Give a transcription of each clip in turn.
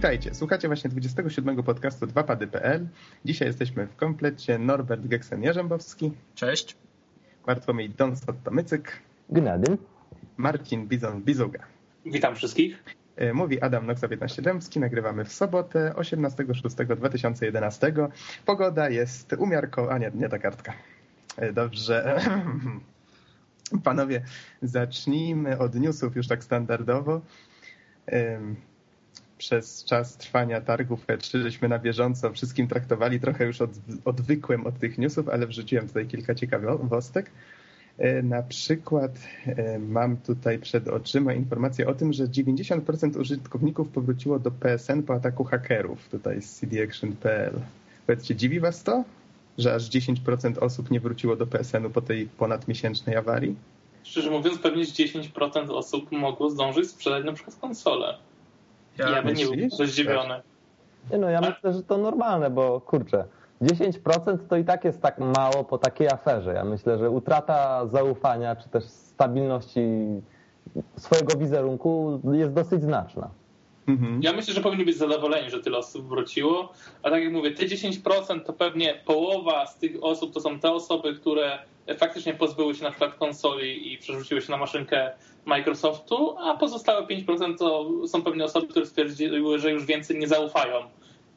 Witajcie, słuchacie właśnie 27 podcastu 2pady.pl. Dzisiaj jesteśmy w komplecie Norbert Geksen-Jarzębowski. Cześć. Bartłomiej Donsot-Tomycyk. Gnady. Marcin Bizon-Bizuga. Witam wszystkich. E, mówi Adam Noxa 15 Dębski. Nagrywamy w sobotę 18.06.2011. Pogoda jest umiarkowana. A nie, nie ta kartka. E, dobrze. Panowie, zacznijmy od newsów już tak standardowo przez czas trwania targów E3 żeśmy na bieżąco wszystkim traktowali. Trochę już od, odwykłem od tych newsów, ale wrzuciłem tutaj kilka ciekawostek. E, na przykład e, mam tutaj przed oczyma informację o tym, że 90% użytkowników powróciło do PSN po ataku hakerów tutaj z cdaction.pl. Powiedzcie, dziwi was to, że aż 10% osób nie wróciło do PSN-u po tej ponadmiesięcznej awarii? Szczerze mówiąc, pewnie 10% osób mogło zdążyć sprzedać na przykład konsolę. Ja, ja bym nie był zdziwiony. Nie no, ja myślę, że to normalne, bo kurczę, 10% to i tak jest tak mało po takiej aferze. Ja myślę, że utrata zaufania czy też stabilności swojego wizerunku jest dosyć znaczna. Mhm. Ja myślę, że powinni być zadowoleni, że tyle osób wróciło. A tak jak mówię, te 10% to pewnie połowa z tych osób to są te osoby, które faktycznie pozbyły się na przykład konsoli i przerzuciły się na maszynkę Microsoftu, a pozostałe 5% to są pewnie osoby, które stwierdziły, że już więcej nie zaufają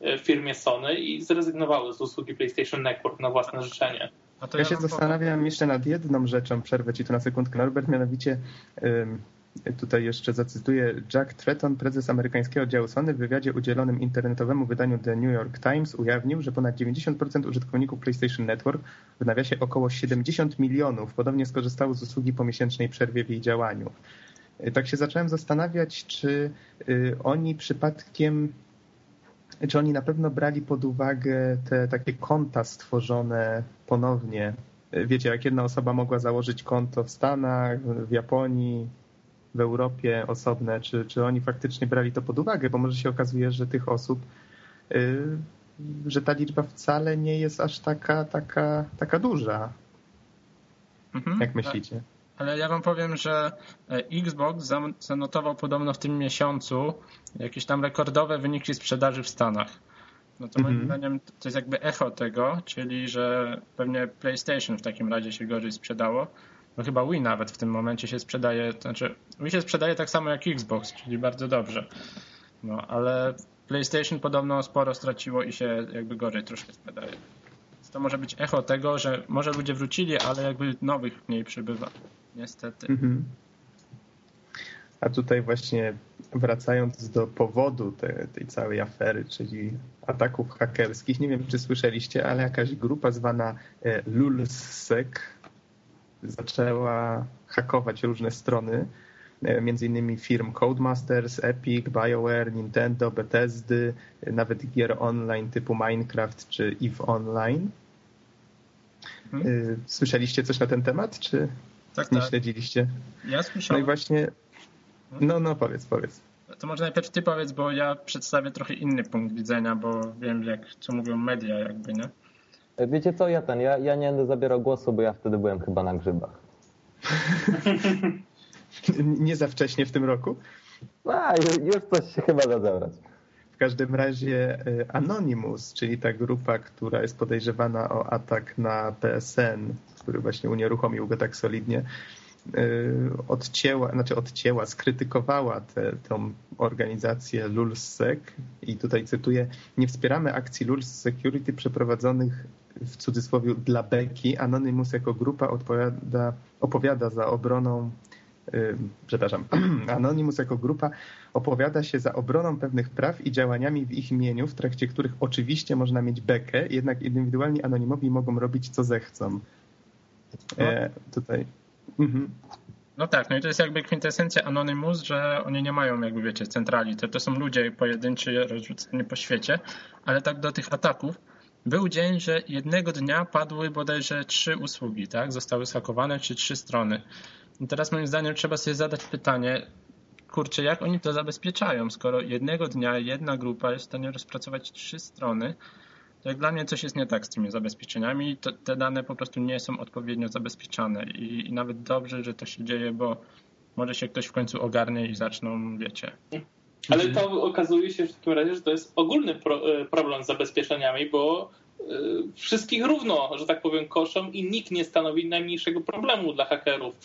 e, firmie Sony i zrezygnowały z usługi PlayStation Network na własne życzenie. Ja, ja się zastanawiam jeszcze nad jedną rzeczą, przerwę ci tu na sekundkę Norbert, mianowicie Tutaj jeszcze zacytuję Jack Tretton, prezes amerykańskiego oddziału Sony w wywiadzie udzielonym internetowemu wydaniu The New York Times ujawnił, że ponad 90% użytkowników PlayStation Network, w nawiasie około 70 milionów, podobnie skorzystało z usługi po miesięcznej przerwie w jej działaniu. Tak się zacząłem zastanawiać, czy y, oni przypadkiem, czy oni na pewno brali pod uwagę te takie konta stworzone ponownie. Wiecie, jak jedna osoba mogła założyć konto w Stanach, w Japonii, w Europie osobne, czy, czy oni faktycznie brali to pod uwagę, bo może się okazuje, że tych osób, yy, że ta liczba wcale nie jest aż taka, taka, taka duża. Mhm. Jak myślicie? Ale ja wam powiem, że e, Xbox zanotował podobno w tym miesiącu jakieś tam rekordowe wyniki sprzedaży w Stanach. No to moim mhm. zdaniem to jest jakby echo tego, czyli że pewnie PlayStation w takim razie się gorzej sprzedało, no chyba Wii nawet w tym momencie się sprzedaje, znaczy Wii się sprzedaje tak samo jak Xbox, czyli bardzo dobrze. No, ale PlayStation podobno sporo straciło i się jakby gorzej troszkę sprzedaje. Więc to może być echo tego, że może ludzie wrócili, ale jakby nowych mniej przybywa. Niestety. Mhm. A tutaj właśnie wracając do powodu te, tej całej afery, czyli ataków hakerskich, nie wiem czy słyszeliście, ale jakaś grupa zwana e, Lulsec, zaczęła hakować różne strony, e, między innymi firm Codemasters, Epic, BioWare, Nintendo, Bethesdy, nawet gier online typu Minecraft czy EVE Online. Mhm. E, słyszeliście coś na ten temat, czy tak, nie tak. śledziliście? Ja słyszałem. No i właśnie, no, no powiedz, powiedz. To może najpierw ty powiedz, bo ja przedstawię trochę inny punkt widzenia, bo wiem, jak, co mówią media jakby, nie? Wiecie co, ja ten, ja, ja nie będę zabierał głosu, bo ja wtedy byłem chyba na grzybach. nie za wcześnie w tym roku? A, już coś się chyba da zabrać. W każdym razie y, Anonymous, czyli ta grupa, która jest podejrzewana o atak na PSN, który właśnie unieruchomił go tak solidnie, y, odcięła, znaczy odcięła, skrytykowała tę organizację LulzSec i tutaj cytuję, nie wspieramy akcji Lulz Security przeprowadzonych w cudzysłowie dla beki. Anonymous jako grupa odpowiada, opowiada za obroną yy, przepraszam, Anonymous jako grupa opowiada się za obroną pewnych praw i działaniami w ich imieniu, w trakcie których oczywiście można mieć bekę, jednak indywidualni anonimowi mogą robić co zechcą. E, tutaj. Mhm. No tak, no i to jest jakby kwintesencja Anonymous, że oni nie mają jakby wiecie centrali, to, to są ludzie pojedynczy rozrzuceni po świecie, ale tak do tych ataków był dzień, że jednego dnia padły bodajże trzy usługi, tak? Zostały schakowane, czy trzy strony. I teraz moim zdaniem trzeba sobie zadać pytanie, kurczę, jak oni to zabezpieczają, skoro jednego dnia jedna grupa jest w stanie rozpracować trzy strony, to jak dla mnie coś jest nie tak z tymi zabezpieczeniami, to te dane po prostu nie są odpowiednio zabezpieczane i, i nawet dobrze, że to się dzieje, bo może się ktoś w końcu ogarnie i zaczną, wiecie, Ale mhm. to okazuje się w takim razie, że to jest ogólny pro, e, problem z zabezpieczeniami, bo y, wszystkich równo, że tak powiem, koszą i nikt nie stanowi najmniejszego problemu dla hakerów.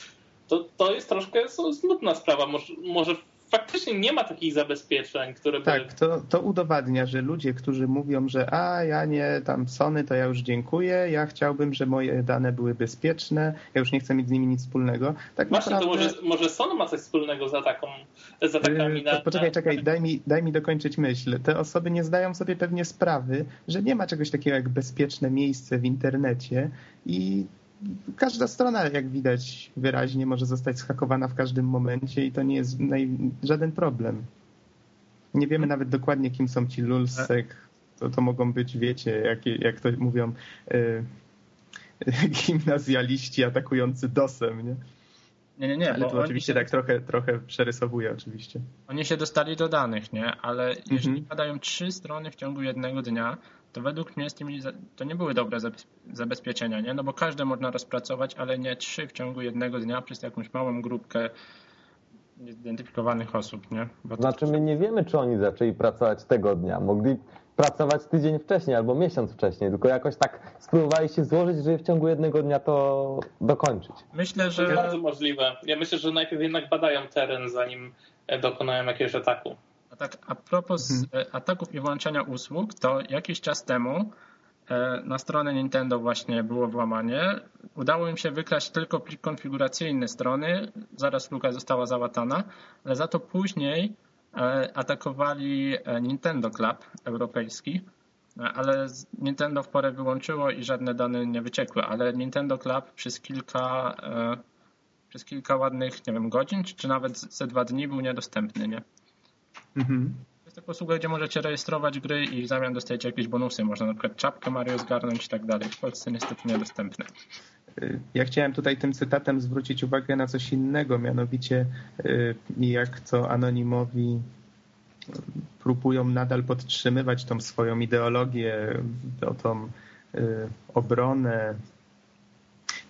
To, to jest troszkę smutna sprawa. Może, może faktycznie nie ma takich zabezpieczeń, które by... Tak, to, to udowadnia, że ludzie, którzy mówią, że a ja nie tam Sony, to ja już dziękuję, ja chciałbym, że moje dane były bezpieczne, ja już nie chcę mieć z nimi nic wspólnego. Tak Właśnie, naprawdę... to może, może Sony ma coś wspólnego z, ataką, z atakami yy, na... Poczekaj, czekaj, daj mi, daj mi dokończyć myśl. Te osoby nie zdają sobie pewnie sprawy, że nie ma czegoś takiego jak bezpieczne miejsce w internecie i każda strona, jak widać wyraźnie, może zostać schakowana w każdym momencie i to nie jest żaden problem. Nie wiemy nawet dokładnie, kim są ci lulsek. To, to mogą być, wiecie, jak, jak to mówią, y, gimnazjaliści atakujący DOSem, nie? Nie, nie, nie. Ale tu oczywiście się... tak trochę, trochę przerysowuję oczywiście. Oni się dostali do danych, nie? Ale jeżeli mhm. padają trzy strony w ciągu jednego dnia, to według mnie z tymi to nie były dobre zabezpieczenia, nie? No bo każde można rozpracować, ale nie trzy w ciągu jednego dnia przez jakąś małą grupkę niezidentyfikowanych osób, nie? Bo to... Znaczy my nie wiemy, czy oni zaczęli pracować tego dnia. Mogli pracować tydzień wcześniej albo miesiąc wcześniej, tylko jakoś tak spróbowali się złożyć, żeby w ciągu jednego dnia to dokończyć. Myślę, że... To jest bardzo możliwe. Ja myślę, że najpierw jednak badają teren, zanim dokonają jakiegoś ataku. Tak, a propos mhm. E, ataków i włączania usług, to jakiś czas temu e, na stronę Nintendo właśnie było włamanie. Udało im się wykraść tylko plik konfiguracyjny strony, zaraz luka została załatana, ale za to później e, atakowali Nintendo Club europejski, ale Nintendo w porę wyłączyło i żadne dane nie wyciekły, ale Nintendo Club przez kilka, przez kilka ładnych, nie wiem, godzin, czy nawet ze dwa dni był niedostępny, nie? Mhm. Jest to usługa, gdzie możecie rejestrować gry i w zamian dostajecie jakieś bonusy. Można na przykład czapkę Mario zgarnąć i tak dalej. W Polsce niestety niedostępne. Ja chciałem tutaj tym cytatem zwrócić uwagę na coś innego, mianowicie y, jak to anonimowi próbują nadal podtrzymywać tą swoją ideologię, o tą y, obronę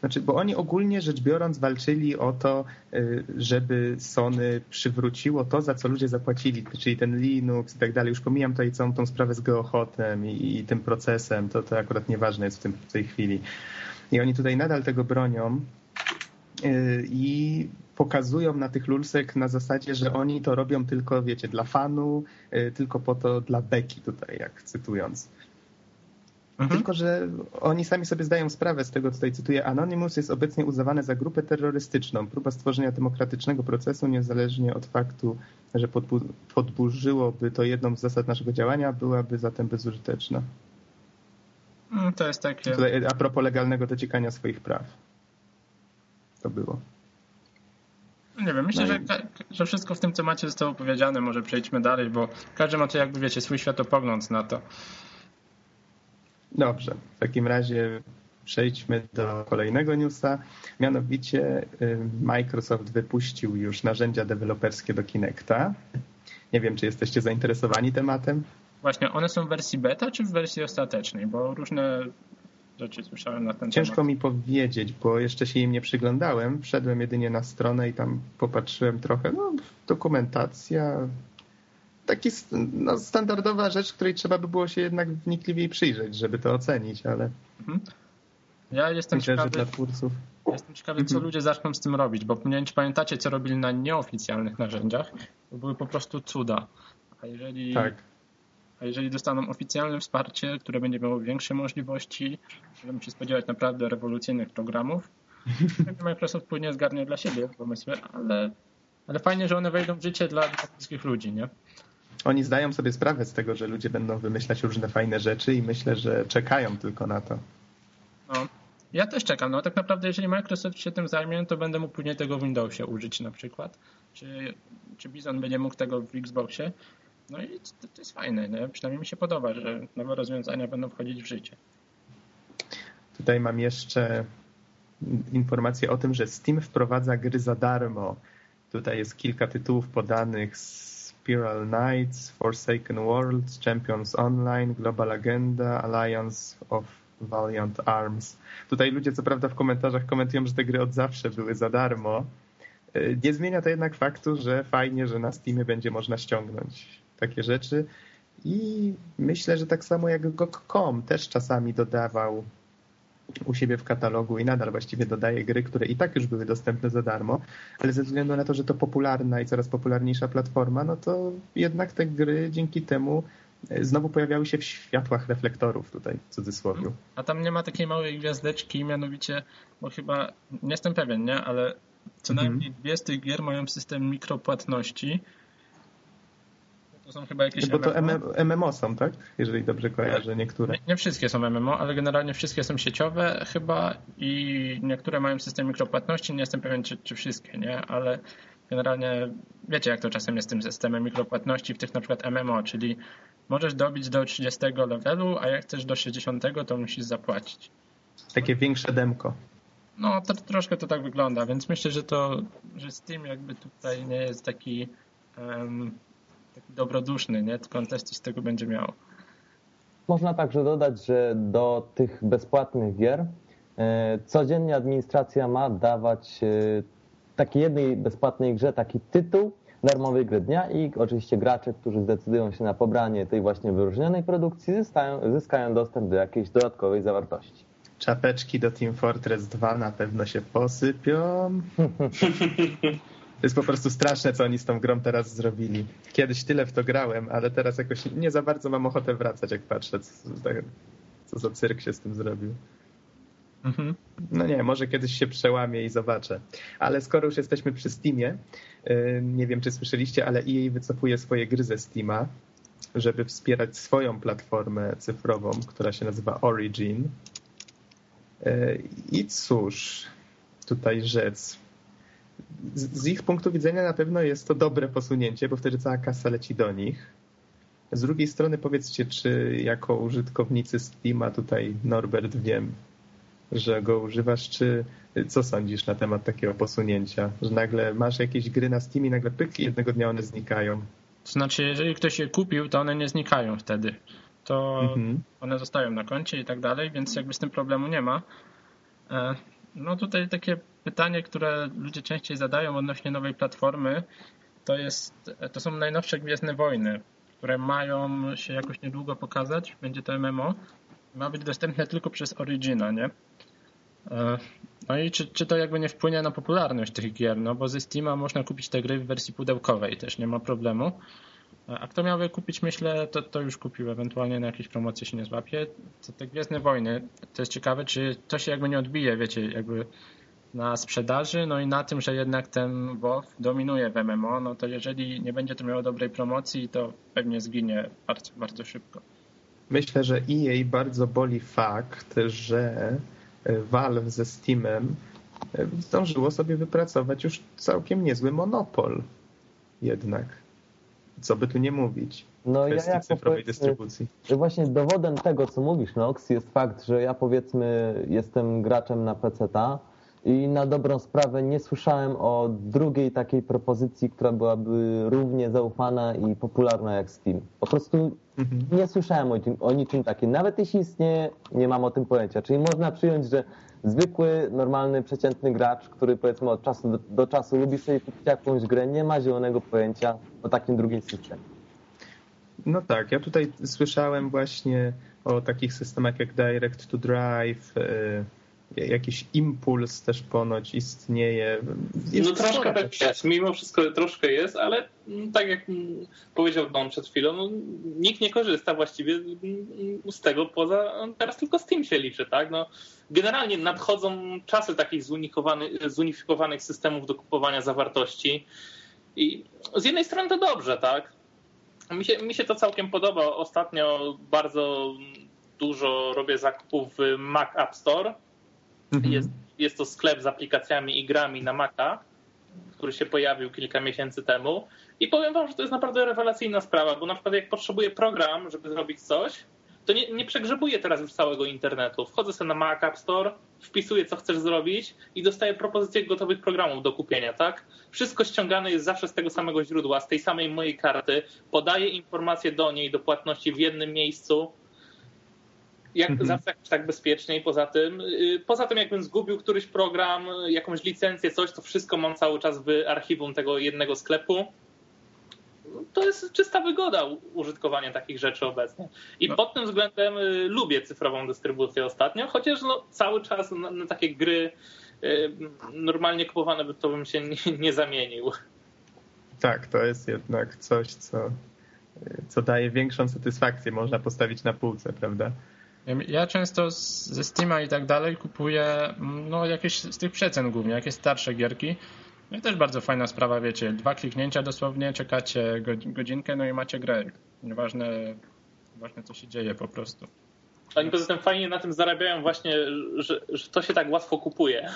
znaczy, bo oni ogólnie rzecz biorąc walczyli o to, y, żeby Sony przywróciło to, za co ludzie zapłacili, czyli ten Linux i tak dalej. Już pomijam tutaj całą tą sprawę z geochotem i, i tym procesem, to, to akurat nieważne jest w, tym, w tej chwili. I oni tutaj nadal tego bronią y, i pokazują na tych lulsek na zasadzie, że oni to robią tylko, wiecie, dla fanu, y, tylko po to dla beki tutaj, jak cytując. Mhm. Tylko, że oni sami sobie zdają sprawę z tego, tutaj cytuję, Anonymous jest obecnie uznawany za grupę terrorystyczną. Próba stworzenia demokratycznego procesu, niezależnie od faktu, że podburzyłoby to jedną z zasad naszego działania, byłaby zatem bezużyteczna. Mm, to jest takie... Tutaj a propos legalnego dociekania swoich praw. To było. Nie wiem, myślę, no i... że, że wszystko w tym temacie zostało powiedziane. Może przejdźmy dalej, bo każdy ma to jakby, wiecie, swój światopogląd na to. Dobrze, w takim razie przejdźmy do kolejnego newsa. Mianowicie y, Microsoft wypuścił już narzędzia deweloperskie do Kinecta. Nie wiem, czy jesteście zainteresowani tematem. Właśnie, one są w wersji beta czy w wersji ostatecznej? Bo różne rzeczy słyszałem na ten Ciężko temat. mi powiedzieć, bo jeszcze się im nie przyglądałem. Wszedłem jedynie na stronę i tam popatrzyłem trochę. No, dokumentacja, taki no, standardowa rzecz, której trzeba by było się jednak wnikliwiej przyjrzeć, żeby to ocenić, ale mhm. ja jestem myślę, ciekawy, dla twórców... Jestem ciekawy, co mhm. ludzie zaczną z tym robić, bo nie wiem, czy pamiętacie, co robili na nieoficjalnych narzędziach, to były po prostu cuda. A jeżeli, tak. a jeżeli dostaną oficjalne wsparcie, które będzie miało większe możliwości, możemy się spodziewać naprawdę rewolucyjnych programów. Microsoft płynie zgarnie dla siebie pomysły, ale, ale fajnie, że one wejdą w życie dla, dla wszystkich ludzi, nie? Oni zdają sobie sprawę z tego, że ludzie będą wymyślać różne fajne rzeczy i myślę, że czekają tylko na to. No. Ja też czekam. No tak naprawdę, jeżeli Microsoft się tym zajmie, to będę mógł później tego w Windowsie użyć na przykład. Czy, czy Bizon będzie mógł tego w Xboxie. No i to, to jest fajne. Nie? Przynajmniej mi się podoba, że nowe rozwiązania będą wchodzić w życie. Tutaj mam jeszcze informację o tym, że Steam wprowadza gry za darmo. Tutaj jest kilka tytułów podanych z Spiral Knights, Forsaken Worlds, Champions Online, Global Agenda, Alliance of Valiant Arms. Tutaj ludzie co prawda w komentarzach komentują, że te gry od zawsze były za darmo, Nie zmienia to jednak faktu, że fajnie, że na Steamie będzie można ściągnąć takie rzeczy. I myślę, że tak samo jak GOG.com też czasami dodawał u siebie w katalogu i nadal właściwie dodaje gry, które i tak już były dostępne za darmo, ale ze względu na to, że to popularna i coraz popularniejsza platforma, no to jednak te gry dzięki temu e, znowu pojawiały się w światłach reflektorów tutaj w cudzysłowie. A tam nie ma takiej małej gwiazdeczki, mianowicie, bo chyba, nie jestem pewien, nie, ale co mhm. najmniej dwie z tych gier mają system mikropłatności, to są chyba jakieś Bo to MMO, MMO są, tak? Jeżeli dobrze kojarzę, niektóre. Nie, nie, wszystkie są MMO, ale generalnie wszystkie są sieciowe chyba i niektóre mają system mikropłatności. Nie jestem pewien, czy, czy wszystkie, nie? Ale generalnie wiecie, jak to czasem jest z tym systemem mikropłatności w tych na przykład MMO, czyli możesz dobić do 30 levelu, a jak chcesz do 60, to musisz zapłacić. Takie większe demko. No, to, troszkę to tak wygląda, więc myślę, że to, że Steam jakby tutaj nie jest taki um, taki dobroduszny, nie? Tylko on też coś z tego będzie miał. Można także dodać, że do tych bezpłatnych gier e, codziennie administracja ma dawać e, takiej jednej bezpłatnej grze taki tytuł darmowej gry dnia i oczywiście gracze, którzy zdecydują się na pobranie tej właśnie wyróżnionej produkcji zyskają, zyskają dostęp do jakiejś dodatkowej zawartości. Czapeczki do Team Fortress 2 na pewno się posypią. To jest po prostu straszne, co oni z tą grą teraz zrobili. Kiedyś tyle w to grałem, ale teraz jakoś nie za bardzo mam ochotę wracać, jak patrzę, co, co za cyrk się z tym zrobił. Mhm. No nie, może kiedyś się przełamię i zobaczę. Ale skoro już jesteśmy przy Steamie, nie wiem, czy słyszeliście, ale EA wycofuje swoje gry ze Steama, żeby wspierać swoją platformę cyfrową, która się nazywa Origin. Y, I cóż, tutaj rzec z, ich punktu widzenia na pewno jest to dobre posunięcie, bo wtedy cała kasa leci do nich. Z drugiej strony powiedzcie, czy jako użytkownicy Steama tutaj Norbert wiem, że go używasz, czy co sądzisz na temat takiego posunięcia? Że nagle masz jakieś gry na Steamie, nagle pyk i jednego dnia one znikają. To znaczy, jeżeli ktoś je kupił, to one nie znikają wtedy. To mhm. one zostają na koncie i tak dalej, więc jakby z tym problemu nie ma. E, no tutaj takie pytanie, które ludzie częściej zadają odnośnie nowej platformy, to, jest, to są najnowsze Gwiezdne Wojny, które mają się jakoś niedługo pokazać. Będzie to MMO. Ma być dostępne tylko przez Origina, nie? E, no i czy, czy to jakby nie wpłynie na popularność tych gier? No bo ze Steama można kupić te gry w wersji pudełkowej, też nie ma problemu. E, a kto miałby kupić, myślę, to, to już kupił, ewentualnie na jakieś promocje się nie złapie. To te Gwiezdne Wojny, to jest ciekawe, czy to się jakby nie odbije, wiecie, jakby na sprzedaży, no i na tym, że jednak ten WoW dominuje w MMO, no to jeżeli nie będzie to miało dobrej promocji, to pewnie zginie bardzo, bardzo szybko. Myślę, że EA bardzo boli fakt, że Valve ze Steamem zdążyło sobie wypracować już całkiem niezły monopol jednak. Co by tu nie mówić. No kwestii ja cyfrowej dystrybucji. Właśnie dowodem tego, co mówisz, Nox, jest fakt, że ja powiedzmy jestem graczem na PC-ta, i na dobrą sprawę nie słyszałem o drugiej takiej propozycji, która byłaby równie zaufana i popularna jak Steam. Po prostu mhm. nie słyszałem o, o niczym takim. Nawet jeśli istnieje, nie mam o tym pojęcia. Czyli można przyjąć, że zwykły, normalny, przeciętny gracz, który powiedzmy od czasu do, do czasu lubi sobie kupić jakąś grę, nie ma zielonego pojęcia o takim drugim systemie. No tak, ja tutaj słyszałem właśnie o takich systemach jak Direct to Drive, y, jakiś impuls też ponoć istnieje. Jest no troszkę tak jest, mimo wszystko troszkę jest, ale tak jak powiedział Don przed chwilą, no, nikt nie korzysta właściwie z tego poza, teraz tylko Steam się liczy, tak? No, generalnie nadchodzą czasy takich zunifikowanych systemów do kupowania zawartości i z jednej strony to dobrze, tak? Mi się, mi się to całkiem podoba. Ostatnio bardzo dużo robię zakupów w Mac App Store Mhm. Jest, jest to sklep z aplikacjami i grami na Maca, który się pojawił kilka miesięcy temu. I powiem wam, że to jest naprawdę rewelacyjna sprawa, bo na przykład jak potrzebuję program, żeby zrobić coś, to nie, nie przegrzebuję teraz już całego internetu. Wchodzę sobie na Mac App Store, wpisuję, co chcesz zrobić i dostaję propozycję gotowych programów do kupienia, tak? Wszystko ściągane jest zawsze z tego samego źródła, z tej samej mojej karty. Podaję informacje do niej, do płatności w jednym miejscu jak mhm. zawsze jakoś tak bezpiecznie i poza tym, y, poza tym jakbym zgubił któryś program, jakąś licencję, coś, to wszystko mam cały czas w archiwum tego jednego sklepu. To jest czysta wygoda użytkowania takich rzeczy obecnie. I no. pod tym względem y, lubię cyfrową dystrybucję ostatnio, chociaż no, cały czas na, na takie gry y, normalnie kupowane by to bym się nie, nie zamienił. Tak, to jest jednak coś, co, co daje większą satysfakcję, można postawić na półce, prawda? Ja często ze Steama i tak dalej kupuję no, jakieś z tych przecen głównie, jakieś starsze gierki. No i też bardzo fajna sprawa, wiecie, dwa kliknięcia dosłownie, czekacie godzinkę, no i macie grę. Nieważne, ważne co się dzieje po prostu. Oni poza tym fajnie na tym zarabiają właśnie, że, że to się tak łatwo kupuje.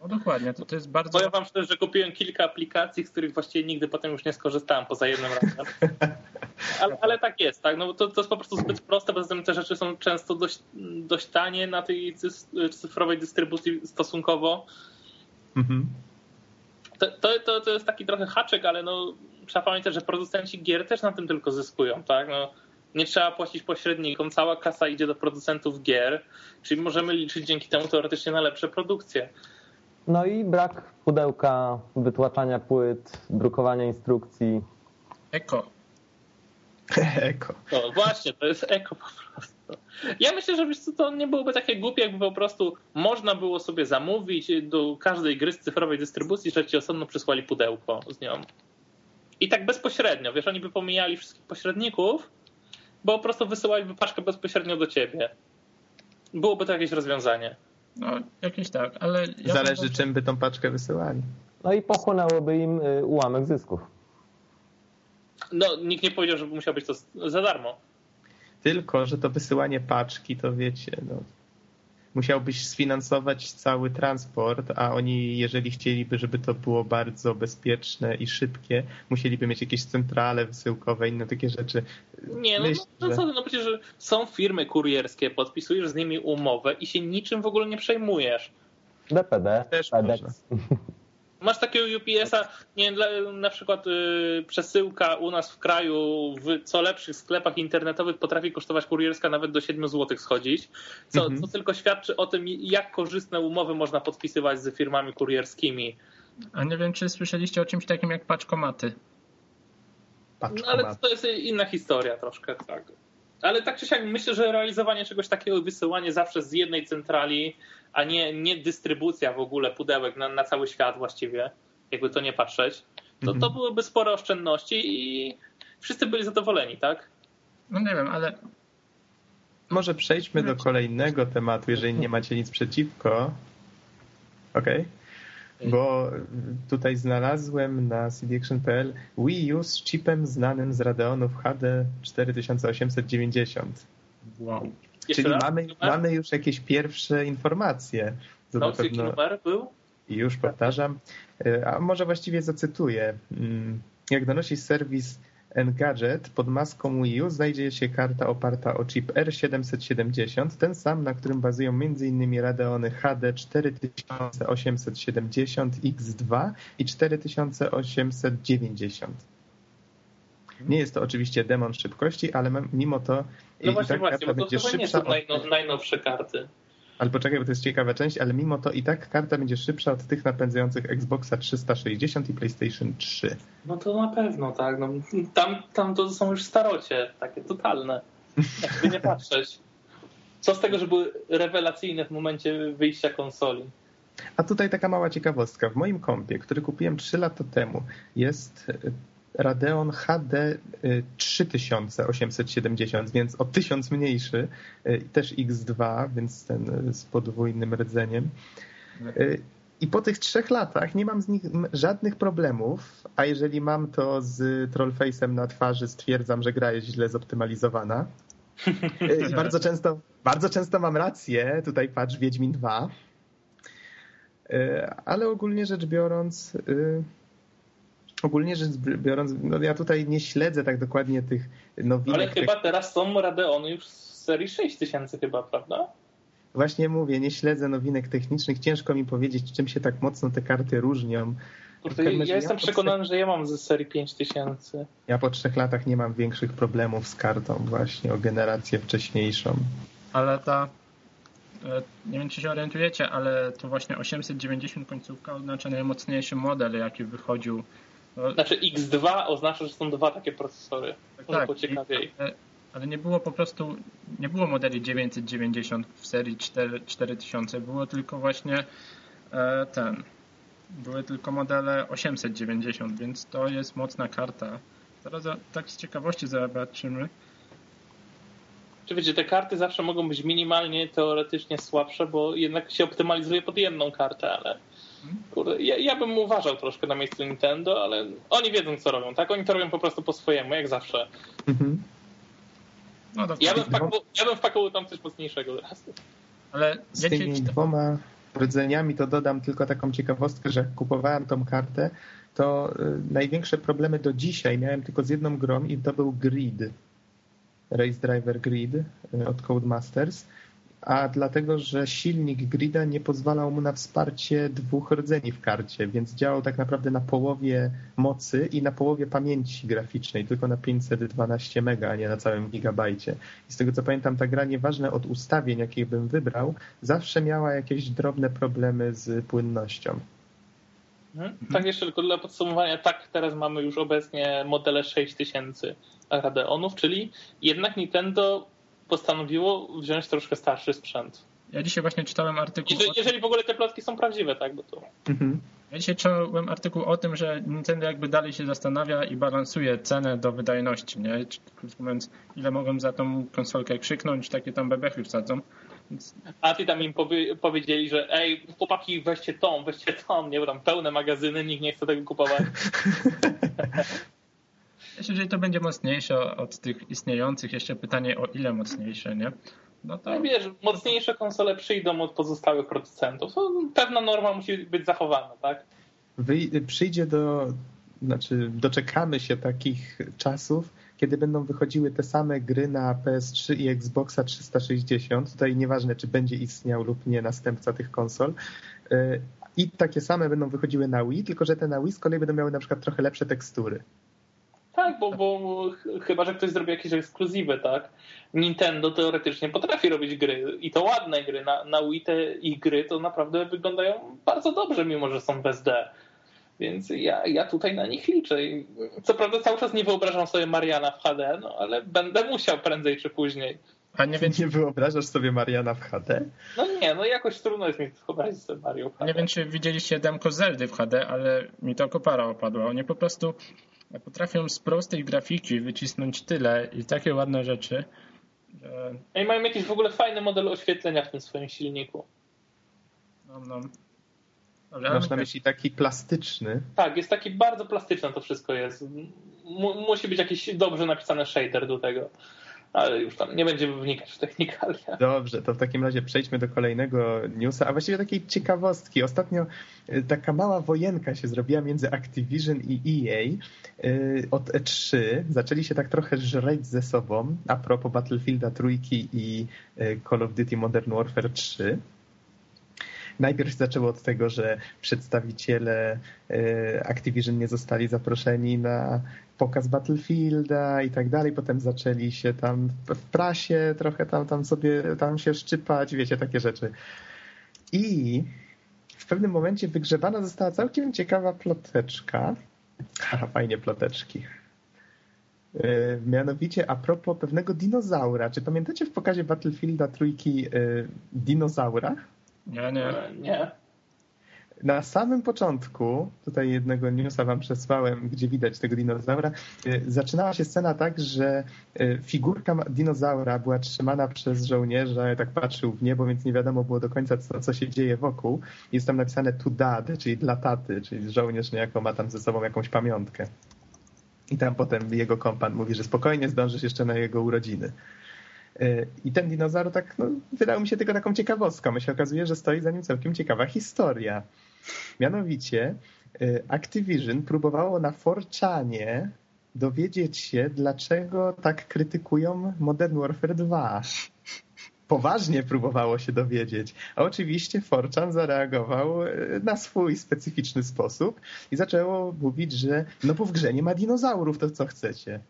No dokładnie, to, to jest bardzo... Powiem wam szczerze, że kupiłem kilka aplikacji, z których właściwie nigdy potem już nie skorzystałem poza jednym razem. Ale, ale, tak jest, tak? No to, to jest po prostu zbyt proste, poza tym te rzeczy są często dość, dość tanie na tej cyfrowej dystrybucji stosunkowo. Mhm. To, to, to jest taki trochę haczek, ale no, trzeba pamiętać, że producenci gier też na tym tylko zyskują, tak? No, nie trzeba płacić pośrednikom, cała kasa idzie do producentów gier, czyli możemy liczyć dzięki temu teoretycznie na lepsze produkcje. No i brak pudełka, wytłaczania płyt, drukowania instrukcji. Eko. Eko. No właśnie, to jest eko po prostu. Ja myślę, że wiesz co, to nie byłoby takie głupie, jakby po prostu można było sobie zamówić do każdej gry z cyfrowej dystrybucji, że ci osobno przysłali pudełko z nią. I tak bezpośrednio, wiesz, oni by pomijali wszystkich pośredników, bo po prostu wysyłaliby paczkę bezpośrednio do ciebie. Byłoby to jakieś rozwiązanie. No, jakieś tak, ale... Ja Zależy, czym by tą paczkę wysyłali. No i pochłonęłoby im y, ułamek zysków. No, nikt nie powiedział, że musiał być to za darmo. Tylko, że to wysyłanie paczki, to wiecie, no, musiałbyś sfinansować cały transport, a oni, jeżeli chcieliby, żeby to było bardzo bezpieczne i szybkie, musieliby mieć jakieś centrale wysyłkowe, inne takie rzeczy. Nie, no, Myśl, no, no co, no przecież są firmy kurierskie, podpisujesz z nimi umowę i się niczym w ogóle nie przejmujesz. DPD, Też FedEx. Masz takiego UPS-a, nie wiem, na przykład y, przesyłka u nas w kraju w co lepszych sklepach internetowych potrafi kosztować kurierska nawet do 7 zł schodzić, co, mhm. co tylko świadczy o tym, jak korzystne umowy można podpisywać z firmami kurierskimi. A nie wiem, czy słyszeliście o czymś takim jak paczkomaty. No, ale to jest inna historia troszkę, tak. Ale tak czy siak myślę, że realizowanie czegoś takiego, wysyłanie zawsze z jednej centrali, a nie, nie dystrybucja w ogóle pudełek na, na cały świat właściwie, jakby to nie patrzeć, to, to mhm. byłyby spore oszczędności i wszyscy byli zadowoleni, tak? No nie wiem, ale... Może przejdźmy do kolejnego tematu, jeżeli nie macie nic przeciwko. Okej. Okay. Bo tutaj znalazłem na cdaction.pl Wii U z chipem znanym z Radeonów HD 4890. Wow. Czyli mamy, mamy już jakieś pierwsze informacje. To no, pewno... numer był? Już powtarzam. E, a może właściwie zacytuję. Mm, jak donosi serwis Engadget, pod maską Wii U znajdzie się karta oparta o chip R770, ten sam, na którym bazują m.in. Radeony HD 4870X2 i 4890. Nie jest to oczywiście demon szybkości, ale mimo to no właśnie, tak właśnie, bo to chyba nie są najnow, najnowsze karty. Ale poczekaj, bo to jest ciekawa część, ale mimo to i tak karta będzie szybsza od tych napędzających Xboxa 360 i PlayStation 3. No to na pewno, tak. No, tam, tam to są już starocie, takie totalne. Jakby nie patrzeć. Co z tego, że były rewelacyjne w momencie wyjścia konsoli? A tutaj taka mała ciekawostka. W moim kompie, który kupiłem 3 lata temu, jest Radeon HD 3870, więc o 1000 mniejszy, y, też X2, więc ten y, z podwójnym rdzeniem. Y, I po tych trzech latach nie mam z nich żadnych problemów, a jeżeli mam to z trollface'em na twarzy stwierdzam, że gra jest źle zoptymalizowana. Bardzo często, bardzo często mam rację, tutaj patrz Wiedźmin 2. Ale ogólnie rzecz biorąc, ogólnie rzecz biorąc, no ja tutaj nie śledzę tak dokładnie tych nowinek. Ale chyba teraz są Radeony już z serii 6000 chyba, prawda? Właśnie mówię, nie śledzę nowinek technicznych. Ciężko mi powiedzieć, czym się tak mocno te karty różnią. Kurde, ja, ja jestem przekonany, że ja mam ze serii 5000. Ja po trzech latach nie mam większych problemów z kartą właśnie o generację wcześniejszą. Ale ta, e, nie wiem czy się orientujecie, ale to właśnie 890 końcówka oznacza najmocniejszy model, jaki wychodził. No, znaczy X2 oznacza, że są dwa takie procesory. Tak, Może tak. ciekawiej. Ale nie było po prostu, nie było modeli 990 w serii 4, 4000, było tylko właśnie e, ten, były tylko modele 890, więc to jest mocna karta. Teraz tak z ciekawości zobaczymy. Czy wiecie, te karty zawsze mogą być minimalnie teoretycznie słabsze, bo jednak się optymalizuje pod jedną kartę, ale kurde, ja, ja bym uważał troszkę na miejscu Nintendo, ale oni wiedzą co robią, tak? Oni to robią po prostu po swojemu, jak zawsze. Mhm. No, ja, bym wpakował, ja bym wpakował tam coś mocniejszego teraz. Ale z tymi dwoma rdzeniami to dodam tylko taką ciekawostkę, że jak kupowałem tą kartę, to y, największe problemy do dzisiaj miałem tylko z jedną grą i to był Grid. Race Driver Grid y, od Codemasters a dlatego, że silnik Grida nie pozwalał mu na wsparcie dwóch rdzeni w karcie, więc działał tak naprawdę na połowie mocy i na połowie pamięci graficznej, tylko na 512 mega, a nie na całym gigabajcie. I z tego co pamiętam, ta gra nieważne od ustawień, jakie bym wybrał, zawsze miała jakieś drobne problemy z płynnością. Mhm. Tak, jeszcze tylko dla podsumowania, tak, teraz mamy już obecnie modele 6000 Radeonów, czyli jednak Nintendo postanowiło wziąć troszkę starszy sprzęt. Ja dzisiaj właśnie czytałem artykuł. Jeżeli, jeżeli w ogóle te plotki są prawdziwe, tak? Bo to... Mhm. Ja dzisiaj czytałem artykuł o tym, że Nintendo jakby dalej się zastanawia i balansuje cenę do wydajności, nie? Krótko mówiąc, ile mogą za tą konsolkę krzyknąć, takie tam bebechy wsadzą. A ty tam im powie, powiedzieli, że ej, chłopaki, weźcie tą, weźcie tą, nie? Bo tam pełne magazyny, nikt nie chce tego kupować. Myślę, że to będzie mocniejsze od tych istniejących. Jeszcze pytanie o ile mocniejsze, nie? No to no wiesz, mocniejsze konsole przyjdą od pozostałych producentów. To pewna norma musi być zachowana, tak? Wy, przyjdzie do, znaczy doczekamy się takich czasów, kiedy będą wychodziły te same gry na PS3 i Xboxa 360. Tutaj nieważne, czy będzie istniał lub nie następca tych konsol. Y, I takie same będą wychodziły na Wii, tylko że te na Wii z kolei będą miały na przykład trochę lepsze tekstury. Tak, bo, bo chyba, że ktoś zrobi jakieś ekskluzywy, tak? Nintendo teoretycznie potrafi robić gry i to ładne gry. Na, na Wii te ich gry to naprawdę wyglądają bardzo dobrze, mimo że są bez D. Więc ja, ja tutaj na nich liczę. Co prawda cały czas nie wyobrażam sobie Mariana w HD, no ale będę musiał prędzej czy później. A nie, wiem, nie wyobrażasz sobie Mariana w HD? No nie, no jakoś trudno jest mi wyobrazić sobie Mario w HD. Nie wiem, czy widzieliście demko Zeldy w HD, ale mi to kopara opadła. Oni po prostu potrafią z prostej grafiki wycisnąć tyle i takie ładne rzeczy. Że... I mają jakiś w ogóle fajny model oświetlenia w tym swoim silniku. No, no. Dobrze, Masz na myśli taki plastyczny? Tak, jest taki bardzo plastyczny to wszystko jest. M musi być jakiś dobrze napisany shader do tego ale już tam nie będziemy wnikać w technikalia. Dobrze, to w takim razie przejdźmy do kolejnego newsa, a właściwie takiej ciekawostki. Ostatnio y, taka mała wojenka się zrobiła między Activision i EA y, od E3. Zaczęli się tak trochę żreć ze sobą a propos Battlefielda trójki i y, Call of Duty Modern Warfare 3. Najpierw zaczęło od tego, że przedstawiciele Activision nie zostali zaproszeni na pokaz Battlefielda i tak dalej. Potem zaczęli się tam w prasie trochę tam, tam sobie tam się szczypać, wiecie, takie rzeczy. I w pewnym momencie wygrzebana została całkiem ciekawa ploteczka. Ha, fajnie ploteczki. Yy, mianowicie a propos pewnego dinozaura. Czy pamiętacie w pokazie Battlefielda trójki yy, dinozaura? Nie, nie. Nie. Na samym początku, tutaj jednego newsa wam przesłałem, gdzie widać tego dinozaura, y, zaczynała się scena tak, że y, figurka dinozaura była trzymana przez żołnierza, tak patrzył w niebo, więc nie wiadomo było do końca, co, co się dzieje wokół. Jest tam napisane to dad, czyli dla taty, czyli żołnierz niejako ma tam ze sobą jakąś pamiątkę. I tam potem jego kompan mówi, że spokojnie zdążysz jeszcze na jego urodziny. Y, I ten dinozaur tak, no, wydał mi się tylko taką ciekawostką. My się okazuje, że stoi za nim całkiem ciekawa historia. Mianowicie y, Activision próbowało na Forczanie dowiedzieć się, dlaczego tak krytykują Modern Warfare 2. Poważnie próbowało się dowiedzieć. A oczywiście Forchan zareagował y, na swój specyficzny sposób i zaczęło mówić, że no bo w grze nie ma dinozaurów, to co chcecie.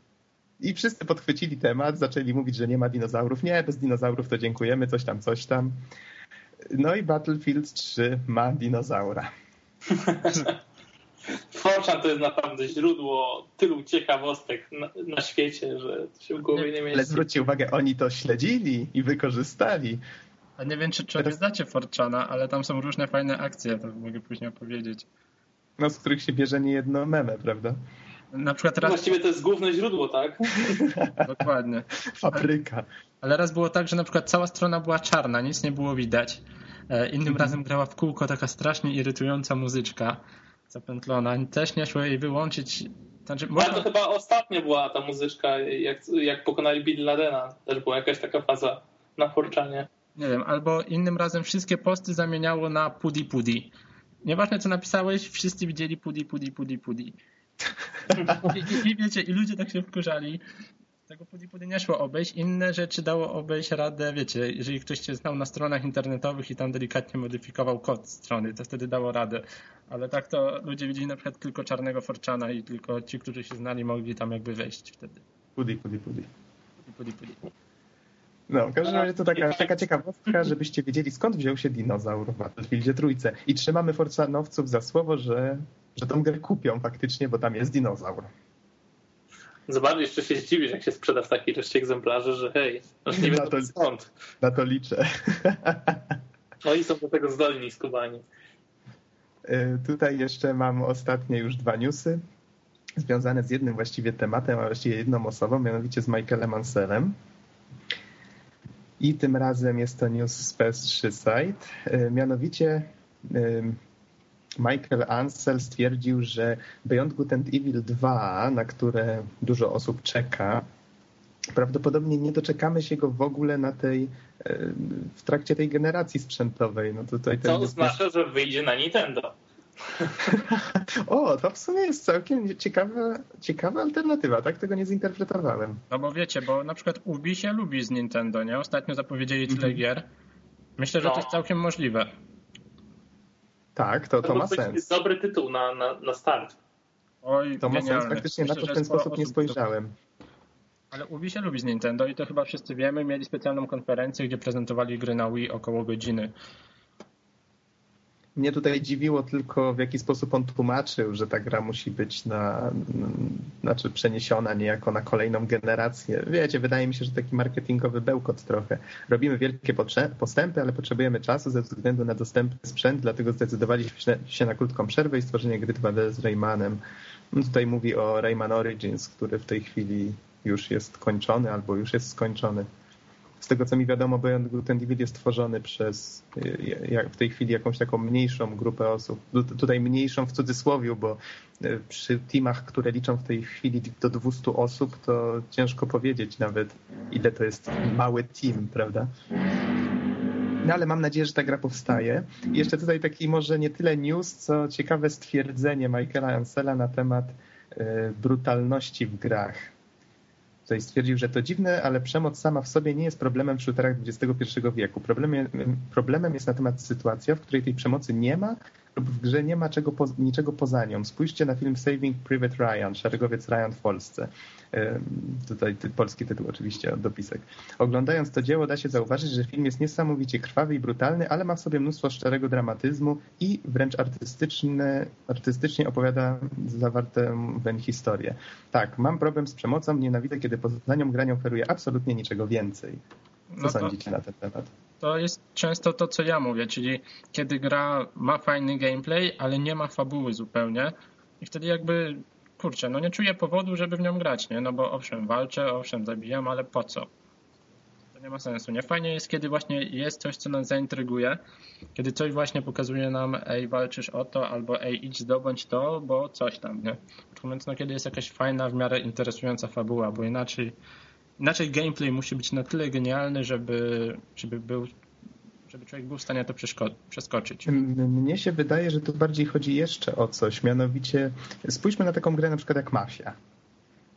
I wszyscy podchwycili temat, zaczęli mówić, że nie ma dinozaurów. Nie, bez dinozaurów to dziękujemy, coś tam, coś tam. No i Battlefield 3 ma dinozaura. Forchan to jest naprawdę źródło tylu ciekawostek na, na świecie, że się w głowie nie mieści. Ale zwróćcie uwagę, oni to śledzili i wykorzystali. A nie wiem, czy, czy Teraz... znacie Forchana, ale tam są różne fajne akcje, to mogę później opowiedzieć. No, z których się bierze nie jedno meme, prawda? Na przykład raz... Właściwie to jest główne źródło, tak? Dokładnie. Fabryka. Ale, ale raz było tak, że na przykład cała strona była czarna, nic nie było widać. E, innym mhm. razem grała w kółko taka strasznie irytująca muzyczka zapętlona. Też nie szło jej wyłączyć. Znaczy, można... to chyba ostatnio była ta muzyczka, jak, jak pokonali Bill Ladena. Też była jakaś taka faza na Forczanie. Nie wiem, albo innym razem wszystkie posty zamieniało na pudi pudi. Nieważne co napisałeś, wszyscy widzieli pudi pudi pudi pudi. I, i, wiecie, i ludzie tak się wkurzali, tego Pudipudy nie szło obejść. Inne rzeczy dało obejść radę, wiecie, jeżeli ktoś się znał na stronach internetowych i tam delikatnie modyfikował kod strony, to wtedy dało radę. Ale tak to ludzie widzieli na przykład tylko czarnego Forczana i tylko ci, którzy się znali, mogli tam jakby wejść wtedy. Pudi, pudi, pudi. Pudi, pudi. No, w każdym razie to taka, taka ciekawostka, żebyście wiedzieli skąd wziął się dinozaur w Battlefieldzie Trójce. I trzymamy Forcanowców za słowo, że, że tą grę kupią faktycznie, bo tam jest dinozaur. Zobacz, jeszcze się zdziwisz, jak się sprzeda w takiej ilości egzemplarzy, że hej, aż nie wiem to, skąd. Na to liczę. Oni są do tego zdolni, skubani. E, tutaj jeszcze mam ostatnie już dwa newsy związane z jednym właściwie tematem, a właściwie jedną osobą, mianowicie z Michaelem Anselem. I tym razem jest to news z PS3 site. E, mianowicie Michael Ansel stwierdził, że Beyond Good and Evil 2, na które dużo osób czeka, prawdopodobnie nie doczekamy się go w ogóle na tej, e, w trakcie tej generacji sprzętowej. No tutaj Co oznacza, że wyjdzie na Nintendo. o, to w sumie jest całkiem ciekawa, ciekawa alternatywa, tak? Tego nie zinterpretowałem. No bo wiecie, bo na przykład Ubi się lubi z Nintendo, nie? Ostatnio zapowiedzieli tyle mm -hmm. gier. Myślę, że no. to jest całkiem możliwe. Tak, to, to, ma sens. jest dobry tytuł na, na, na start. Oj, to ma sens. Faktycznie Myślę, na to w ten sposób nie spojrzałem. Ale Ubi się lubi z Nintendo i to chyba wszyscy wiemy. Mieli specjalną konferencję, gdzie prezentowali gry na Wii około godziny. Mnie tutaj dziwiło tylko w jaki sposób on tłumaczył, że ta gra musi być na, znaczy przeniesiona niejako na kolejną generację. Wiecie, wydaje mi się, że taki marketingowy bełkot trochę. Robimy wielkie postępy, ale potrzebujemy czasu ze względu na dostępny sprzęt, dlatego zdecydowaliśmy się na krótką przerwę i stworzenie gry 2D z Raymanem. On tutaj mówi o Rayman Origins, który w tej chwili już jest kończony albo już jest skończony z tego co mi wiadomo, and Evil jest tworzony przez w tej chwili jakąś taką mniejszą grupę osób. Tutaj mniejszą w cudzysłowie, bo e, przy teamach, które liczą w tej chwili do 200 osób, to ciężko powiedzieć nawet, ile to jest mały team, prawda? No ale mam nadzieję, że ta gra powstaje. I jeszcze tutaj taki może nie tyle news, co ciekawe stwierdzenie Michaela Ansela na temat e, brutalności w grach Tutaj stwierdził, że to dziwne, ale przemoc sama w sobie nie jest problemem w shooterach XXI wieku. Problemem, problemem jest natomiast sytuacja, w której tej przemocy nie ma lub w grze nie ma czego, niczego poza nią. Spójrzcie na film Saving Private Ryan, Szeregowiec Ryan w Polsce. Tutaj polski tytuł oczywiście, dopisek. Oglądając to dzieło da się zauważyć, że film jest niesamowicie krwawy i brutalny, ale ma w sobie mnóstwo szczerego dramatyzmu i wręcz artystyczne, artystycznie opowiada zawartą weń historię. Tak, mam problem z przemocą, nienawidzę, kiedy poza nią granią oferuje absolutnie niczego więcej. Co no sądzicie na ten temat? To jest często to, co ja mówię, czyli kiedy gra ma fajny gameplay, ale nie ma fabuły zupełnie i wtedy jakby kurczę, no nie czuję powodu, żeby w nią grać, nie? No bo owszem, walczę, owszem, zabijam, ale po co? To nie ma sensu, nie? Fajnie jest, kiedy właśnie jest coś, co nas zaintryguje, kiedy coś właśnie pokazuje nam, ej, walczysz o to, albo ej, idź zdobądź to, bo coś tam, nie? Więc no, kiedy jest jakaś fajna, w miarę interesująca fabuła, bo inaczej inaczej gameplay musi być na tyle genialny, żeby, żeby był żeby człowiek był w stanie to przeskoczyć. Mnie się wydaje, że tu bardziej chodzi jeszcze o coś, mianowicie spójrzmy na taką grę na przykład jak Mafia.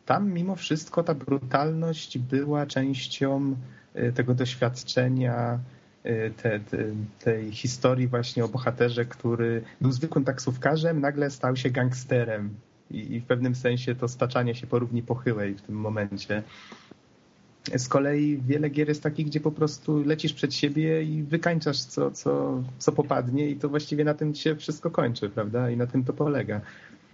Tam mimo wszystko ta brutalność była częścią y, tego doświadczenia, y, te, te, tej historii właśnie o bohaterze, który był zwykłym taksówkarzem, nagle stał się gangsterem i w pewnym sensie to staczanie się po równi pochyłej w tym momencie. Z kolei wiele gier jest takich, gdzie po prostu lecisz przed siebie i wykańczasz co, co, co popadnie i to właściwie na tym się wszystko kończy, prawda? I na tym to polega.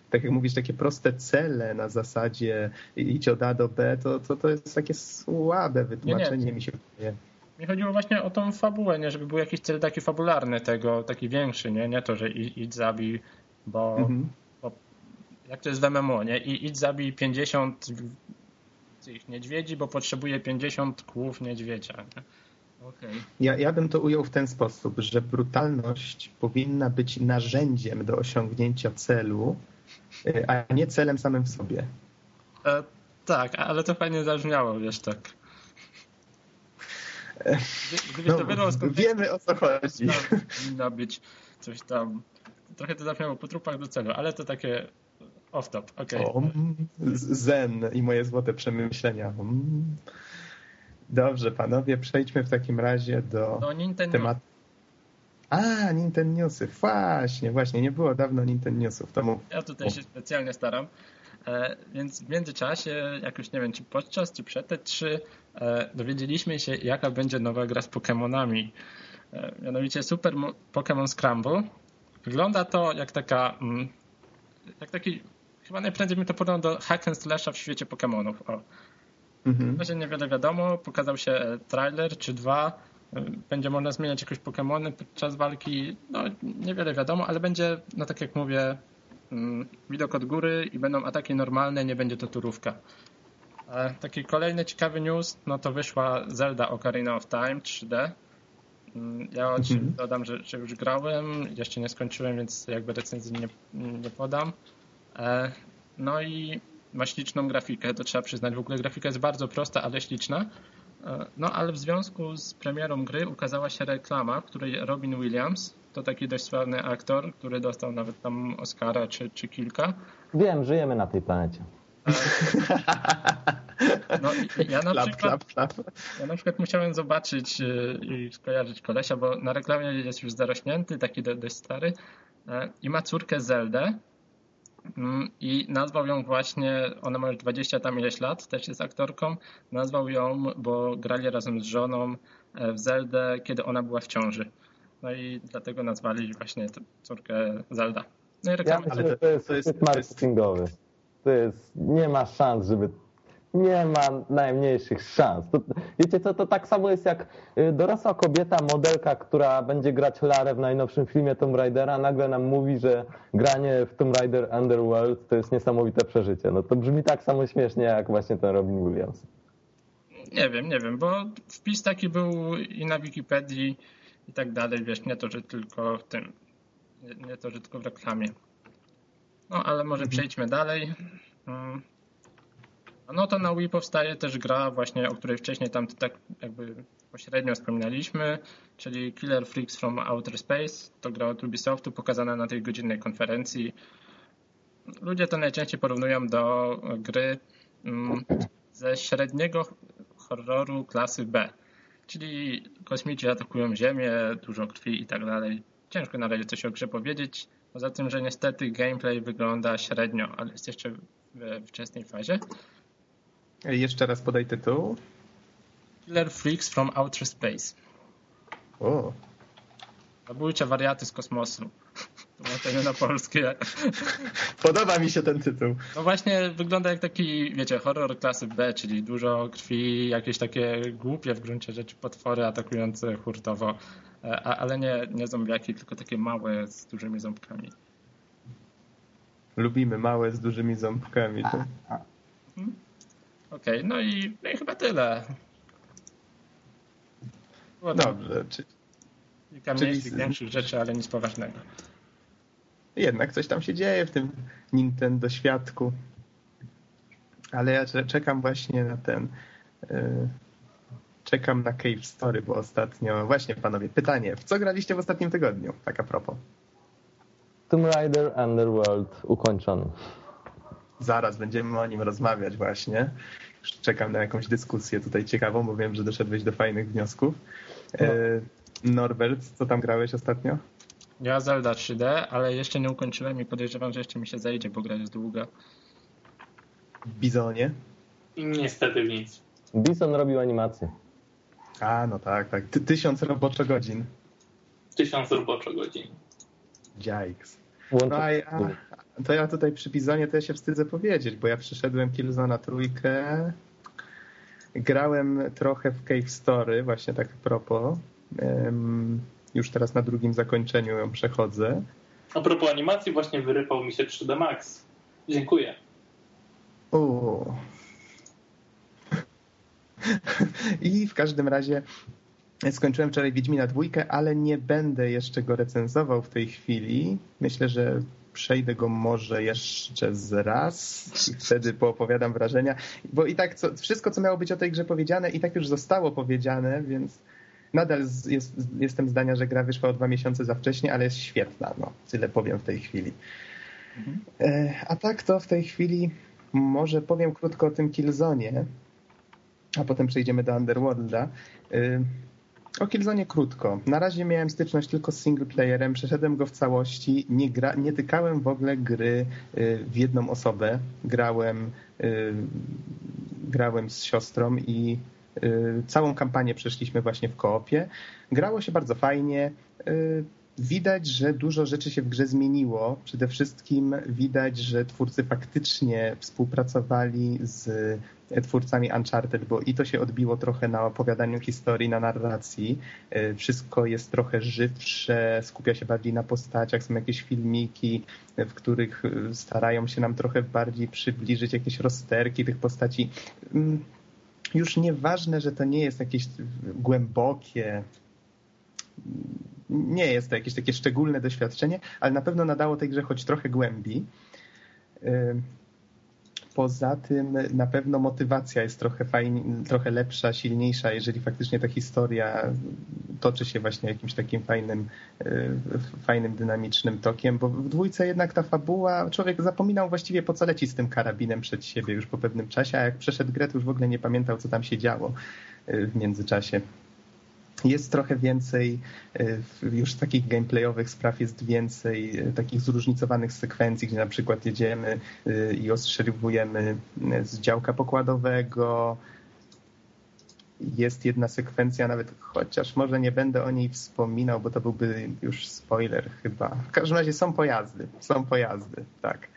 Tak jak mówisz, takie proste cele na zasadzie idź od A do B, to, to, to jest takie słabe wytłumaczenie nie, nie. mi się wydaje. Mi chodziło właśnie o tą fabułę, nie? żeby był jakiś cel taki fabularny tego, taki większy, nie, nie to, że idź zabij, bo, mhm. bo jak to jest w MMO, nie? I idź zabij 50 tych niedźwiedzi, bo potrzebuje 50 kłów niedźwiedzia. Nie? Okay. Ja, ja bym to ujął w ten sposób, że brutalność powinna być narzędziem do osiągnięcia celu, y, a nie celem samym w sobie. E, tak, ale to fajnie zabrzmiało, wiesz, tak. Gdybyś no, to skąd wiemy o co chodzi. Powinna być coś tam. Trochę to zabrzmiało po trupach do celu, ale to takie off-top. Okay. O, zen i moje złote przemyślenia. Mm. Dobrze, panowie, przejdźmy w takim razie do no, tematu. A, Nintendo Newsy. Właśnie, właśnie, nie było dawno Nintendo Newsów. To mów. Ja tutaj się specjalnie staram. E, więc w międzyczasie, jakoś nie wiem, czy podczas, czy przed te trzy, e, dowiedzieliśmy się, jaka będzie nowa gra z Pokémonami. E, mianowicie Super Pokémon Scramble. Wygląda to jak taka, mm, jak taki, chyba najprędzej mi to porównał do hack and slasha w świecie Pokémonów. O. Mhm. Razie niewiele wiadomo, pokazał się trailer czy dwa, będzie można zmieniać jakoś Pokémony podczas walki, no niewiele wiadomo, ale będzie, no tak jak mówię, Mm, widok od góry i będą ataki normalne, nie będzie to turówka. Taki kolejny ciekawy news, no to wyszła Zelda Ocarina of Time 3D. Mm, ja mhm. dodam, że, że, już grałem, jeszcze nie skończyłem, więc jakby recenzji nie, nie podam. E, no i ma śliczną grafikę, to trzeba przyznać. W ogóle grafika jest bardzo prosta, ale śliczna. E, no ale w związku z premierą gry ukazała się reklama, w której Robin Williams, to taki dość sławny aktor, który dostał nawet tam Oscara czy, czy kilka. Wiem, żyjemy na tej planecie. No, ja, na przykład, ja na przykład musiałem zobaczyć y, i skojarzyć kolesia, bo na reklamie jest już zarośnięty, taki dość stary e, i ma córkę Zeldę i nazwał ją właśnie, ona ma już 20 tam ileś lat, też jest aktorką, nazwał ją, bo grali razem z żoną e, w Zeldę, kiedy ona była w ciąży. No i dlatego nazwali właśnie córkę Zelda. No i reklamy. Ja myślę, to, to jest, to jest marketingowy. To jest, nie ma szans, żeby nie ma najmniejszych szans. To, wiecie co, to tak samo jest jak y, dorosła kobieta, modelka, która będzie grać Larę w najnowszym filmie Tomb Raidera, nagle nam mówi, że granie w Tomb Raider Underworld to jest niesamowite przeżycie. No to brzmi tak samo śmiesznie jak właśnie ten Robin Williams. Nie wiem, nie wiem, bo wpis taki był i na Wikipedii, i tak dalej, wiesz, nie to, że tylko w tym, nie, nie to, że tylko w reklamie. No, ale może mhm. przejdźmy dalej. Mm. No to na Wii powstaje też gra właśnie, o której wcześniej tam tak jakby pośrednio wspominaliśmy, czyli Killer Freaks from Outer Space. To gra od Ubisoftu pokazana na tej godzinnej konferencji. Ludzie to najczęściej porównują do gry mm, ze średniego horroru klasy B. Czyli kosmici atakują Ziemię, dużo krwi i tak dalej. Ciężko na razie coś o grze powiedzieć. Poza tym, że niestety gameplay wygląda średnio, ale jest jeszcze we wczesnej fazie. Jeszcze raz podaj tytuł. Killer Freaks from Outer Space. O. Zabójcze wariaty z kosmosu. Tłumaczenie na polskie. Podoba mi się ten tytuł. No właśnie wygląda jak taki, wiecie, horror klasy B, czyli dużo krwi, jakieś takie głupie w gruncie rzeczy potwory atakujące hurtowo, e, ale nie, nie zombiaki, tylko takie małe z dużymi ząbkami. Lubimy małe z dużymi ząbkami. Tak? Mhm. Okej, okay, no, i, no i chyba tyle. Dobrze. Czy, kilka mniejszych, większych rzeczy, ale nic poważnego jednak coś tam się dzieje w tym Nintendo świadku. Ale ja czekam właśnie na ten. Yy, czekam na Cave Story, bo ostatnio. Właśnie, panowie, pytanie. W co graliście w ostatnim tygodniu? Tak a propos. Tomb Raider Underworld ukończony. Zaraz będziemy o nim rozmawiać właśnie. Czekam na jakąś dyskusję tutaj ciekawą, bo wiem, że doszedłeś do fajnych wniosków. No. Norbert, co tam grałeś ostatnio? Ja Zelda 3D, ale jeszcze nie ukończyłem i podejrzewam, że jeszcze mi się zajdzie, bo gra jest długa. Bizonie? Niestety nic. Bison robił animację. A, no tak, tak. Ty, tysiąc roboczo godzin. Tysiąc roboczo godzin. Łącznie- No, a, a, to ja tutaj przy Bizonie to ja się wstydzę powiedzieć, bo ja przyszedłem Killzona trójkę, grałem trochę w Cave Story, właśnie tak. Em, już teraz na drugim zakończeniu ją przechodzę. A propos animacji, właśnie wyrypał mi się 3D Max. Dziękuję. O. I w każdym razie skończyłem wczoraj Wiedźmina dwójkę, ale nie będę jeszcze go recenzował w tej chwili. Myślę, że przejdę go może jeszcze z raz i wtedy poopowiadam wrażenia, bo i tak co, wszystko, co miało być o tej grze powiedziane, i tak już zostało powiedziane, więc nadal jest, jestem zdania, że gra wyszła o dwa miesiące za wcześnie, ale jest świetna, no, tyle powiem w tej chwili. E, A tak to w tej chwili może powiem krótko o tym Killzonie, a potem przejdziemy do Underworlda. O Killzone krótko. Na razie miałem styczność tylko z singleplayerem, przeszedłem go w całości, nie, gra, nie tykałem w ogóle gry y, w jedną osobę. Grałem, y, grałem z siostrą i y, całą kampanię przeszliśmy właśnie w koopie. Grało się bardzo fajnie. Widać, że dużo rzeczy się w grze zmieniło. Przede wszystkim widać, że twórcy faktycznie współpracowali z twórcami Uncharted, bo i to się odbiło trochę na opowiadaniu historii, na narracji. Y, Wszystko jest trochę żywsze, skupia się bardziej na postaciach, są jakieś filmiki, w których y, starają się nam trochę bardziej przybliżyć jakieś rozterki tych postaci. Mm, Już nieważne, że to nie jest jakieś głębokie, nie jest to jakieś takie szczególne doświadczenie, ale na pewno nadało tej grze choć trochę głębi. Poza tym na pewno motywacja jest trochę, fajnie, trochę lepsza, silniejsza, jeżeli faktycznie ta historia toczy się właśnie jakimś takim fajnym, y, fajnym, dynamicznym tokiem, bo w dwójce jednak ta fabuła, człowiek zapominał właściwie po co leci z tym karabinem przed siebie już po pewnym czasie, a jak przeszedł grę, to już w ogóle nie pamiętał, co tam się działo y, w międzyczasie. Jest trochę więcej, y, już takich gameplayowych spraw jest więcej, y, takich zróżnicowanych sekwencji, gdzie na przykład jedziemy y, i ostrzeliwujemy z działka pokładowego. Jest jedna sekwencja, nawet chociaż może nie będę o niej wspominał, bo to byłby już spoiler chyba. W każdym razie są pojazdy, są pojazdy, tak.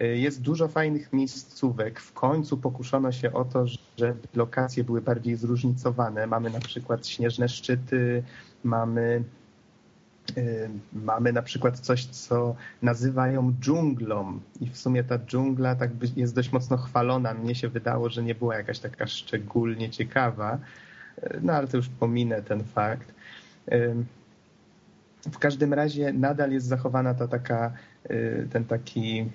Jest dużo fajnych miejscówek. W końcu pokuszono się o to, żeby lokacje były bardziej zróżnicowane. Mamy na przykład śnieżne szczyty, mamy, y, mamy na przykład coś, co nazywają dżunglą. I w sumie ta dżungla tak jest dość mocno chwalona. Mnie się wydało, że nie była jakaś taka szczególnie ciekawa. Y, No ale to już pominę ten fakt. W każdym razie nadal jest zachowana ta taka, ten taki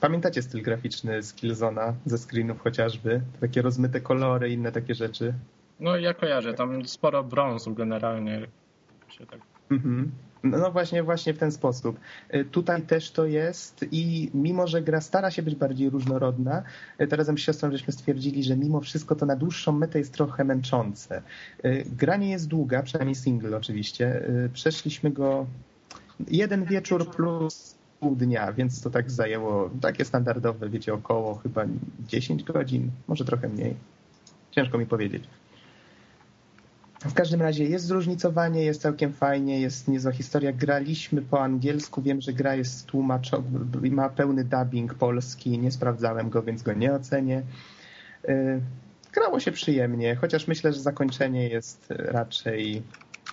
Pamiętacie styl graficzny z Killzona, ze screenów chociażby? Takie rozmyte kolory, inne takie rzeczy. No ja kojarzę, tam sporo brązu generalnie. Się tak... Mhm. No no właśnie, właśnie w ten sposób. Y, Tutaj też to jest i mimo, że gra stara się być bardziej różnorodna, y, to razem z siostrą żeśmy stwierdzili, że mimo wszystko to na dłuższą metę jest trochę męczące. Y, Gra nie jest długa, przynajmniej single oczywiście. Przeszliśmy go jeden wieczór plus pół dnia, więc to tak zajęło takie standardowe, wiecie, około chyba 10 godzin, może trochę mniej. Ciężko mi powiedzieć. W każdym razie jest zróżnicowanie, jest całkiem fajnie, jest niezła historia. Graliśmy po angielsku, wiem, że gra jest tłumaczona, ma pełny dubbing polski, nie sprawdzałem go, więc go nie ocenię. Yy, Grało się przyjemnie, chociaż myślę, że zakończenie jest raczej,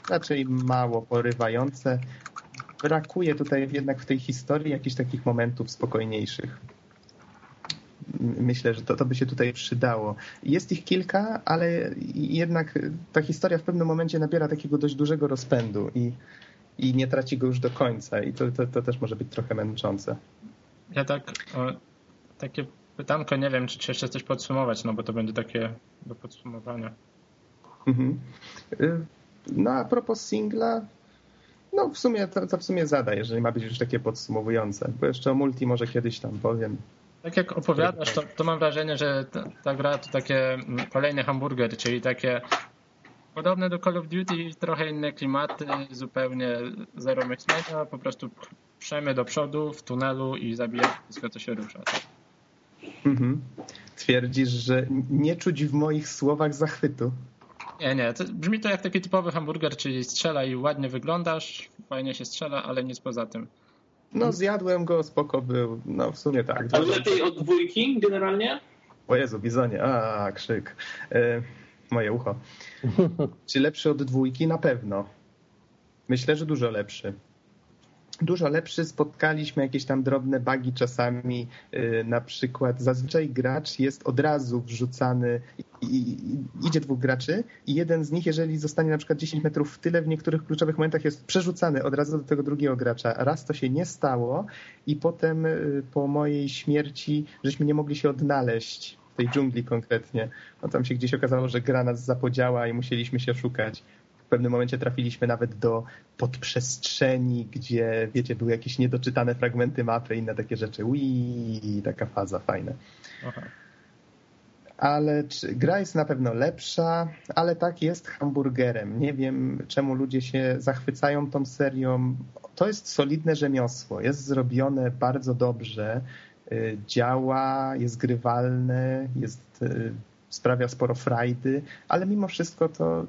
raczej mało porywające. Brakuje tutaj jednak w tej historii jakichś takich momentów spokojniejszych. Myślę, że to, to by się tutaj przydało. Jest ich kilka, ale jednak ta historia w pewnym momencie nabiera takiego dość dużego rozpędu i, i nie traci go już do końca. I to, to, to też może być trochę męczące. Ja tak, o, takie pytanko, nie wiem, czy, czy jeszcze coś podsumować, no bo to będzie takie do podsumowania. Mhm. Y, No a propos singla, no w sumie to, to w sumie zada, jeżeli ma być już takie podsumowujące. Bo jeszcze o multi może kiedyś tam powiem. Tak jak opowiadasz, to, to mam wrażenie, że ta, ta gra to takie mm, kolejny hamburger, czyli takie Podobne do Call of Duty, trochę inne klimaty, zupełnie zero myślenia, po prostu przemy do przodu w tunelu i zabijać wszystko, co się rusza. Mhm. Twierdzisz, że nie czuć w moich słowach zachwytu. Nie, nie. To brzmi to jak taki typowy hamburger, czyli strzela i ładnie wyglądasz, fajnie się strzela, ale nic poza tym. No zjadłem go, spoko był. No w sumie tak. Ale lepiej od dwójki generalnie? O Jezu, bizonie, a krzyk. E, moje ucho. Czy lepszy od dwójki? Na pewno. Myślę, że dużo lepszy dużo lepszy. Spotkaliśmy jakieś tam drobne bugi czasami, y, na przykład zazwyczaj gracz jest od razu wrzucany i, idzie dwóch graczy i jeden z nich, jeżeli zostanie na przykład 10 metrów w tyle, w niektórych kluczowych momentach jest przerzucany od razu do tego drugiego gracza. Raz to się nie stało i potem y, po mojej śmierci żeśmy nie mogli się odnaleźć w tej dżungli konkretnie. No tam się gdzieś okazało, że gra nas zapodziała i musieliśmy się szukać pewnym momencie trafiliśmy nawet do podprzestrzeni, gdzie, wiecie, były jakieś niedoczytane fragmenty mapy, inne takie rzeczy. Ui, taka faza, fajna. Ale czy, gra jest na pewno lepsza, ale tak jest hamburgerem. Nie wiem, czemu ludzie się zachwycają tą serią. To jest solidne rzemiosło. Jest zrobione bardzo dobrze. Y, działa, jest grywalne, jest y, sprawia sporo frajdy, ale mimo wszystko to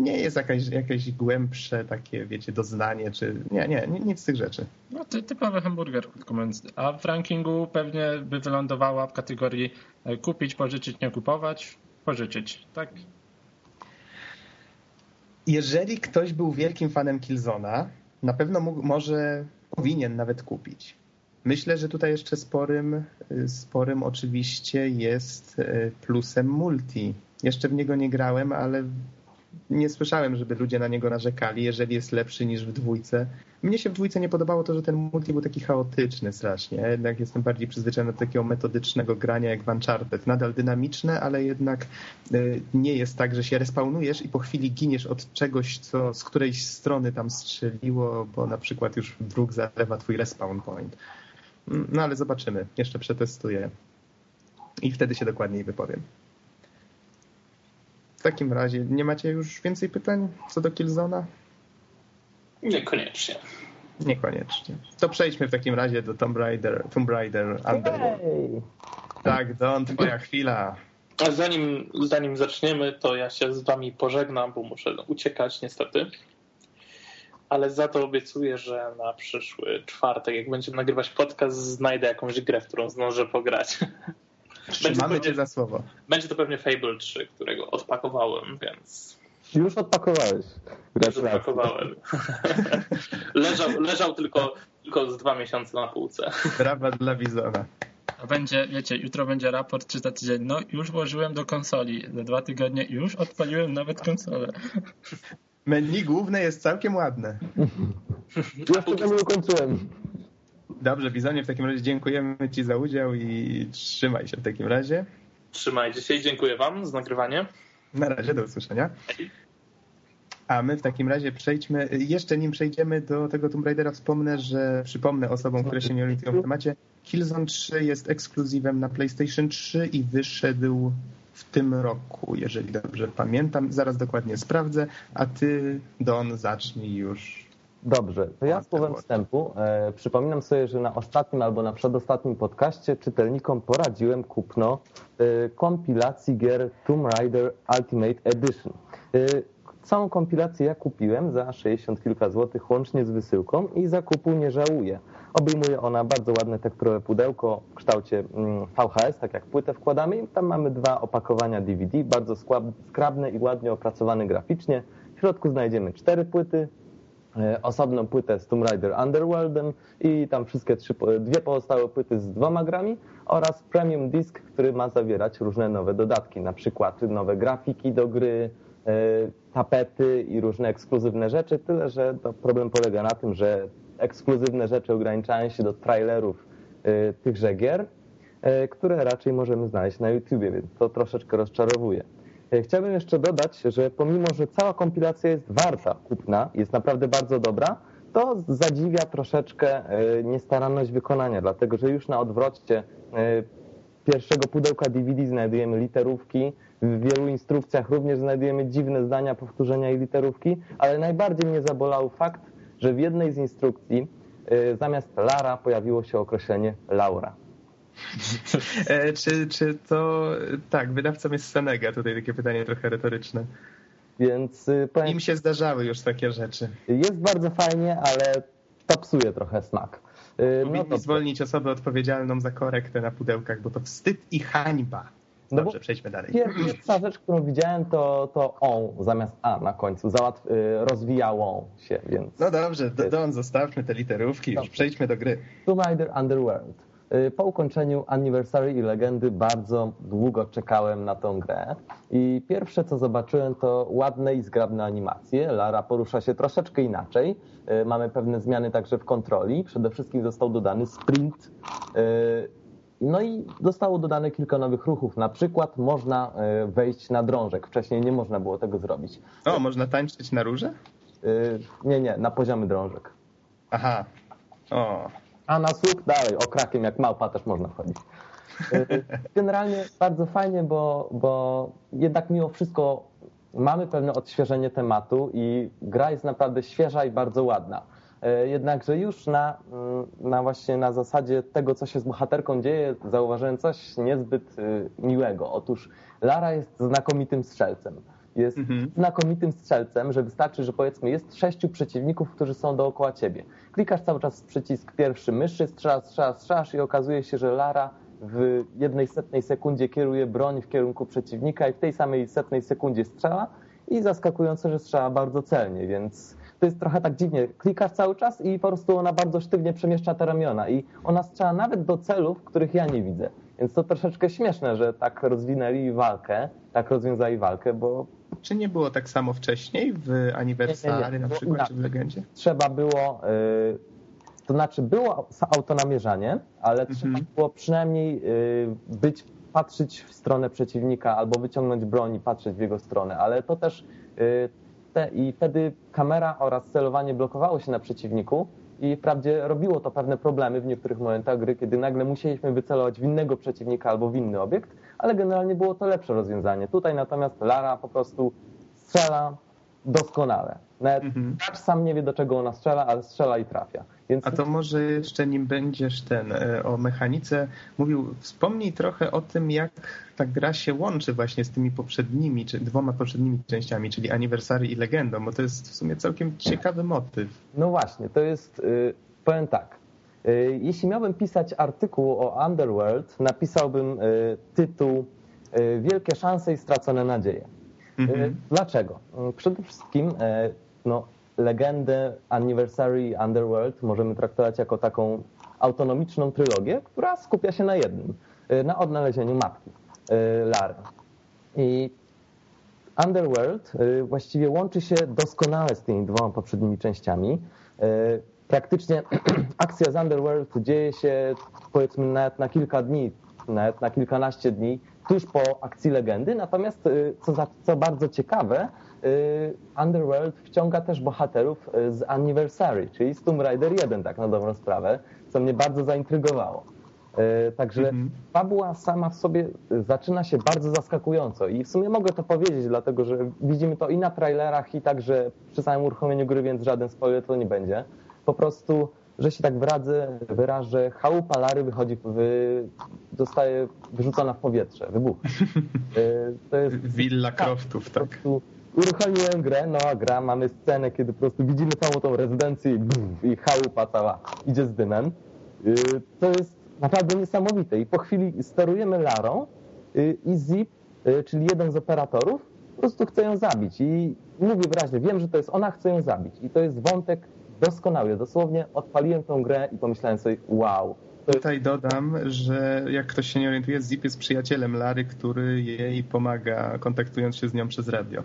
nie jest jakaś, jakieś głębsze takie, wiecie, doznanie, czy nie, nie, nic z tych rzeczy. No ty, typowy hamburger, krótko mówiąc. A w rankingu pewnie by wylądowała w kategorii e, kupić, pożyczyć, nie kupować, pożyczyć, tak? Jeżeli ktoś był wielkim fanem Killzona, na pewno mógł, może powinien nawet kupić. Myślę, że tutaj jeszcze sporym, sporym oczywiście jest e, plusem multi. Jeszcze w niego nie grałem, ale nie słyszałem, żeby ludzie na niego narzekali, jeżeli jest lepszy niż w dwójce. Mnie się w dwójce nie podobało to, że ten multi był taki chaotyczny strasznie. Jednak jestem bardziej przyzwyczajony do takiego metodycznego grania jak w Uncharted. Nadal dynamiczne, ale jednak e, nie jest tak, że się respawnujesz i po chwili giniesz od czegoś, co z którejś strony tam strzeliło, bo na przykład już wróg zalewa twój respawn point. No ale zobaczymy. Jeszcze przetestuję i wtedy się dokładniej wypowiem. W takim razie nie macie już więcej pytań co do Killzona? Niekoniecznie. Niekoniecznie. To przejdźmy w takim razie do Tomb Raider, Tomb Raider Underworld. Hey. Tak, Don, twoja chwila. A zanim, zanim zaczniemy, to ja się z wami pożegnam, bo muszę uciekać niestety ale za to obiecuję, że na przyszły czwartek, jak będziemy nagrywać podcast, znajdę jakąś grę, w którą zdążę pograć. Trzymamy cię za słowo. Będzie to pewnie Fable 3, którego odpakowałem, więc... Już odpakowałeś. Już odpakowałem. leżał, leżał tylko, tylko z dwa miesiące na półce. Brawa dla Wizora. A będzie, wiecie, jutro będzie raport czy za tydzień. No, już włożyłem do konsoli. Za dwa tygodnie już odpaliłem nawet konsolę. Menu główne jest całkiem ładne. Ja nie ukończyłem. Dobrze, Bizonie, w takim razie dziękujemy Ci za udział i trzymaj się w takim razie. Trzymajcie się i dziękuję Wam za nagrywanie. Na razie, do usłyszenia. A my w takim razie przejdźmy, jeszcze nim przejdziemy do tego Tomb Raidera, wspomnę, że przypomnę osobom, które się nie orientują w temacie, Killzone 3 jest ekskluzywem na PlayStation 3 i wyszedł w tym roku, jeżeli dobrze pamiętam. Zaraz dokładnie sprawdzę, a ty, Don, zacznij już. Dobrze, to ja słowem wstępu e, przypominam sobie, że na ostatnim albo na przedostatnim podcaście czytelnikom poradziłem kupno e, kompilacji gier Tomb Raider Ultimate Edition. E, całą kompilację ja kupiłem za 60 kilka złotych łącznie z wysyłką i zakupu nie żałuję. Obejmuje ona bardzo ładne tekturowe pudełko w kształcie mm, VHS, tak jak płytę wkładamy i tam mamy dwa opakowania DVD, bardzo skrabne i ładnie opracowane graficznie. W środku znajdziemy cztery płyty, osobną płytę z Tomb Raider Underworldem i tam wszystkie trzy, dwie pozostałe płyty z dwoma grami oraz premium disk, który ma zawierać różne nowe dodatki, na przykład nowe grafiki do gry, e, tapety i różne ekskluzywne rzeczy, tyle że to problem polega na tym, że ekskluzywne rzeczy ograniczają się do trailerów y, tychże gier, które raczej możemy znaleźć na YouTubie, więc to troszeczkę rozczarowuje. Y, chciałbym jeszcze dodać, że pomimo, że cała kompilacja jest warta kupna, jest naprawdę bardzo dobra, to zadziwia troszeczkę niestaranność wykonania, dlatego że już na odwrocie pierwszego pudełka DVD znajdujemy literówki, w wielu instrukcjach również znajdujemy dziwne zdania, powtórzenia i literówki, ale najbardziej mnie zabolał fakt, że w jednej z instrukcji zamiast Lara pojawiło się określenie Laura. E, czy, czy to... Tak, wydawcą jest Senega. Tutaj takie pytanie trochę retoryczne. Więc y, powiem, Im się zdarzały już takie rzeczy. jest bardzo fajnie, ale to psuje trochę smak. Y, Powinni dobrze. zwolnić osobę odpowiedzialną za korektę na pudełkach, bo to wstyd i hańba. No Dobrze, bo- przejdźmy dalej. Pierwsza rzecz, którą widziałem, to, to on zamiast a na końcu. Załatw, y, rozwijało się, więc. No dobrze, do- Don, zostawmy te literówki, już Dobrze. przejdźmy do gry. Tomb Raider Underworld. Y, Po ukończeniu Anniversary i Legendy bardzo długo czekałem na tą grę i pierwsze co zobaczyłem to ładne i zgrabne animacje. Lara porusza się troszeczkę inaczej. Y, Mamy pewne zmiany także w kontroli. Przede wszystkim został dodany sprint. Y, No i zostało dodane kilka nowych ruchów. Na przykład można wejść na drążek. Wcześniej nie można było tego zrobić. O, można tańczyć na róże? Nie, nie, na poziomy drążek. Aha. O, A na słuch dalej, okrakiem jak małpa też można wchodzić. Y, Generalnie bardzo fajnie, bo, bo jednak mimo wszystko mamy pewne odświeżenie tematu i gra jest naprawdę świeża i bardzo ładna. Y, Jednakże już na, mm, na właśnie na zasadzie tego, co się z bohaterką dzieje, zauważyłem coś niezbyt y, miłego. Otóż Lara jest znakomitym strzelcem. Jest Mhm. znakomitym strzelcem, że wystarczy, że powiedzmy jest sześciu przeciwników, którzy są dookoła ciebie. Klikasz cały czas przycisk pierwszy myszy, strzelasz, strzelasz, strzelasz i okazuje się, że Lara w jednej setnej sekundzie kieruje broń w kierunku przeciwnika i w tej samej setnej sekundzie strzela i zaskakujące, że strzela bardzo celnie, więc to jest trochę tak dziwnie. Klikasz cały czas i po prostu ona bardzo sztywnie przemieszcza te ramiona i ona strzela nawet do celów, których ja nie widzę. Więc to troszeczkę śmieszne, że tak rozwinęli walkę, tak rozwiązali walkę, bo czy nie było tak samo wcześniej w Aniversary na przykład, czy w. Legendzie? trzeba było, y, to znaczy było autonamierzanie, ale Mhm. trzeba było przynajmniej y, być, patrzeć w stronę przeciwnika albo wyciągnąć broń i patrzeć w jego stronę, ale to też y, te, i wtedy kamera oraz celowanie blokowało się na przeciwniku i wprawdzie robiło to pewne problemy w niektórych momentach gry, kiedy nagle musieliśmy wycelować w innego przeciwnika albo w inny obiekt, ale generalnie było to lepsze rozwiązanie. Tutaj natomiast Lara po prostu strzela doskonale. Nawet Mhm. sam nie wie, do czego ona strzela, ale strzela i trafia. Więc A to może jeszcze nim będziesz ten e, o mechanice mówił, wspomnij trochę o tym, jak ta gra się łączy właśnie z tymi poprzednimi, czy dwoma poprzednimi częściami, czyli Anniversary i Legendą, bo to jest w sumie całkiem ciekawy motyw. no właśnie, to jest, y, powiem tak, y, jeśli miałbym pisać artykuł o Underworld, napisałbym y, tytuł Wielkie szanse i stracone nadzieje. Mhm. Dlaczego? Przede wszystkim no, legendę Anniversary Underworld możemy traktować jako taką autonomiczną trylogię, która skupia się na jednym, y, na odnalezieniu matki y, Lary. I Underworld y, właściwie łączy się doskonale z tymi dwoma poprzednimi częściami. Praktycznie akcja z Underworld dzieje się powiedzmy nawet na kilka dni, nawet na kilkanaście dni tuż po akcji legendy. Natomiast co, za, co bardzo ciekawe, Underworld wciąga też bohaterów y, z Anniversary, czyli z Tomb Raider 1, tak na dobrą sprawę, co mnie bardzo zaintrygowało. Y, Także Mhm. fabuła sama w sobie y, zaczyna się bardzo zaskakująco i w sumie mogę to powiedzieć, dlatego że widzimy to i na trailerach i także przy samym uruchomieniu gry, więc żaden spoiler to nie będzie. Po prostu, że się tak wradzę, wyrażę, chałupa Lary wychodzi, wy, zostaje wyrzucona w powietrze, wybucha. Y, To jest Willa Croftów, po tak. prostu uruchomiłem grę, no a gra, mamy scenę, kiedy po prostu widzimy całą tą rezydencję i, buf, i chałupa cała idzie z dymem. Y, To jest naprawdę niesamowite i po chwili sterujemy Larą y, i Zip, y, czyli jeden z operatorów, po prostu chce ją zabić i mówię wyraźnie, wiem, że to jest ona, chce ją zabić i to jest wątek doskonały. Dosłownie odpaliłem tą grę i pomyślałem sobie, wow, Tutaj dodam, że jak ktoś się nie orientuje, Zip jest przyjacielem Lary, który jej pomaga, kontaktując się z nią przez radio.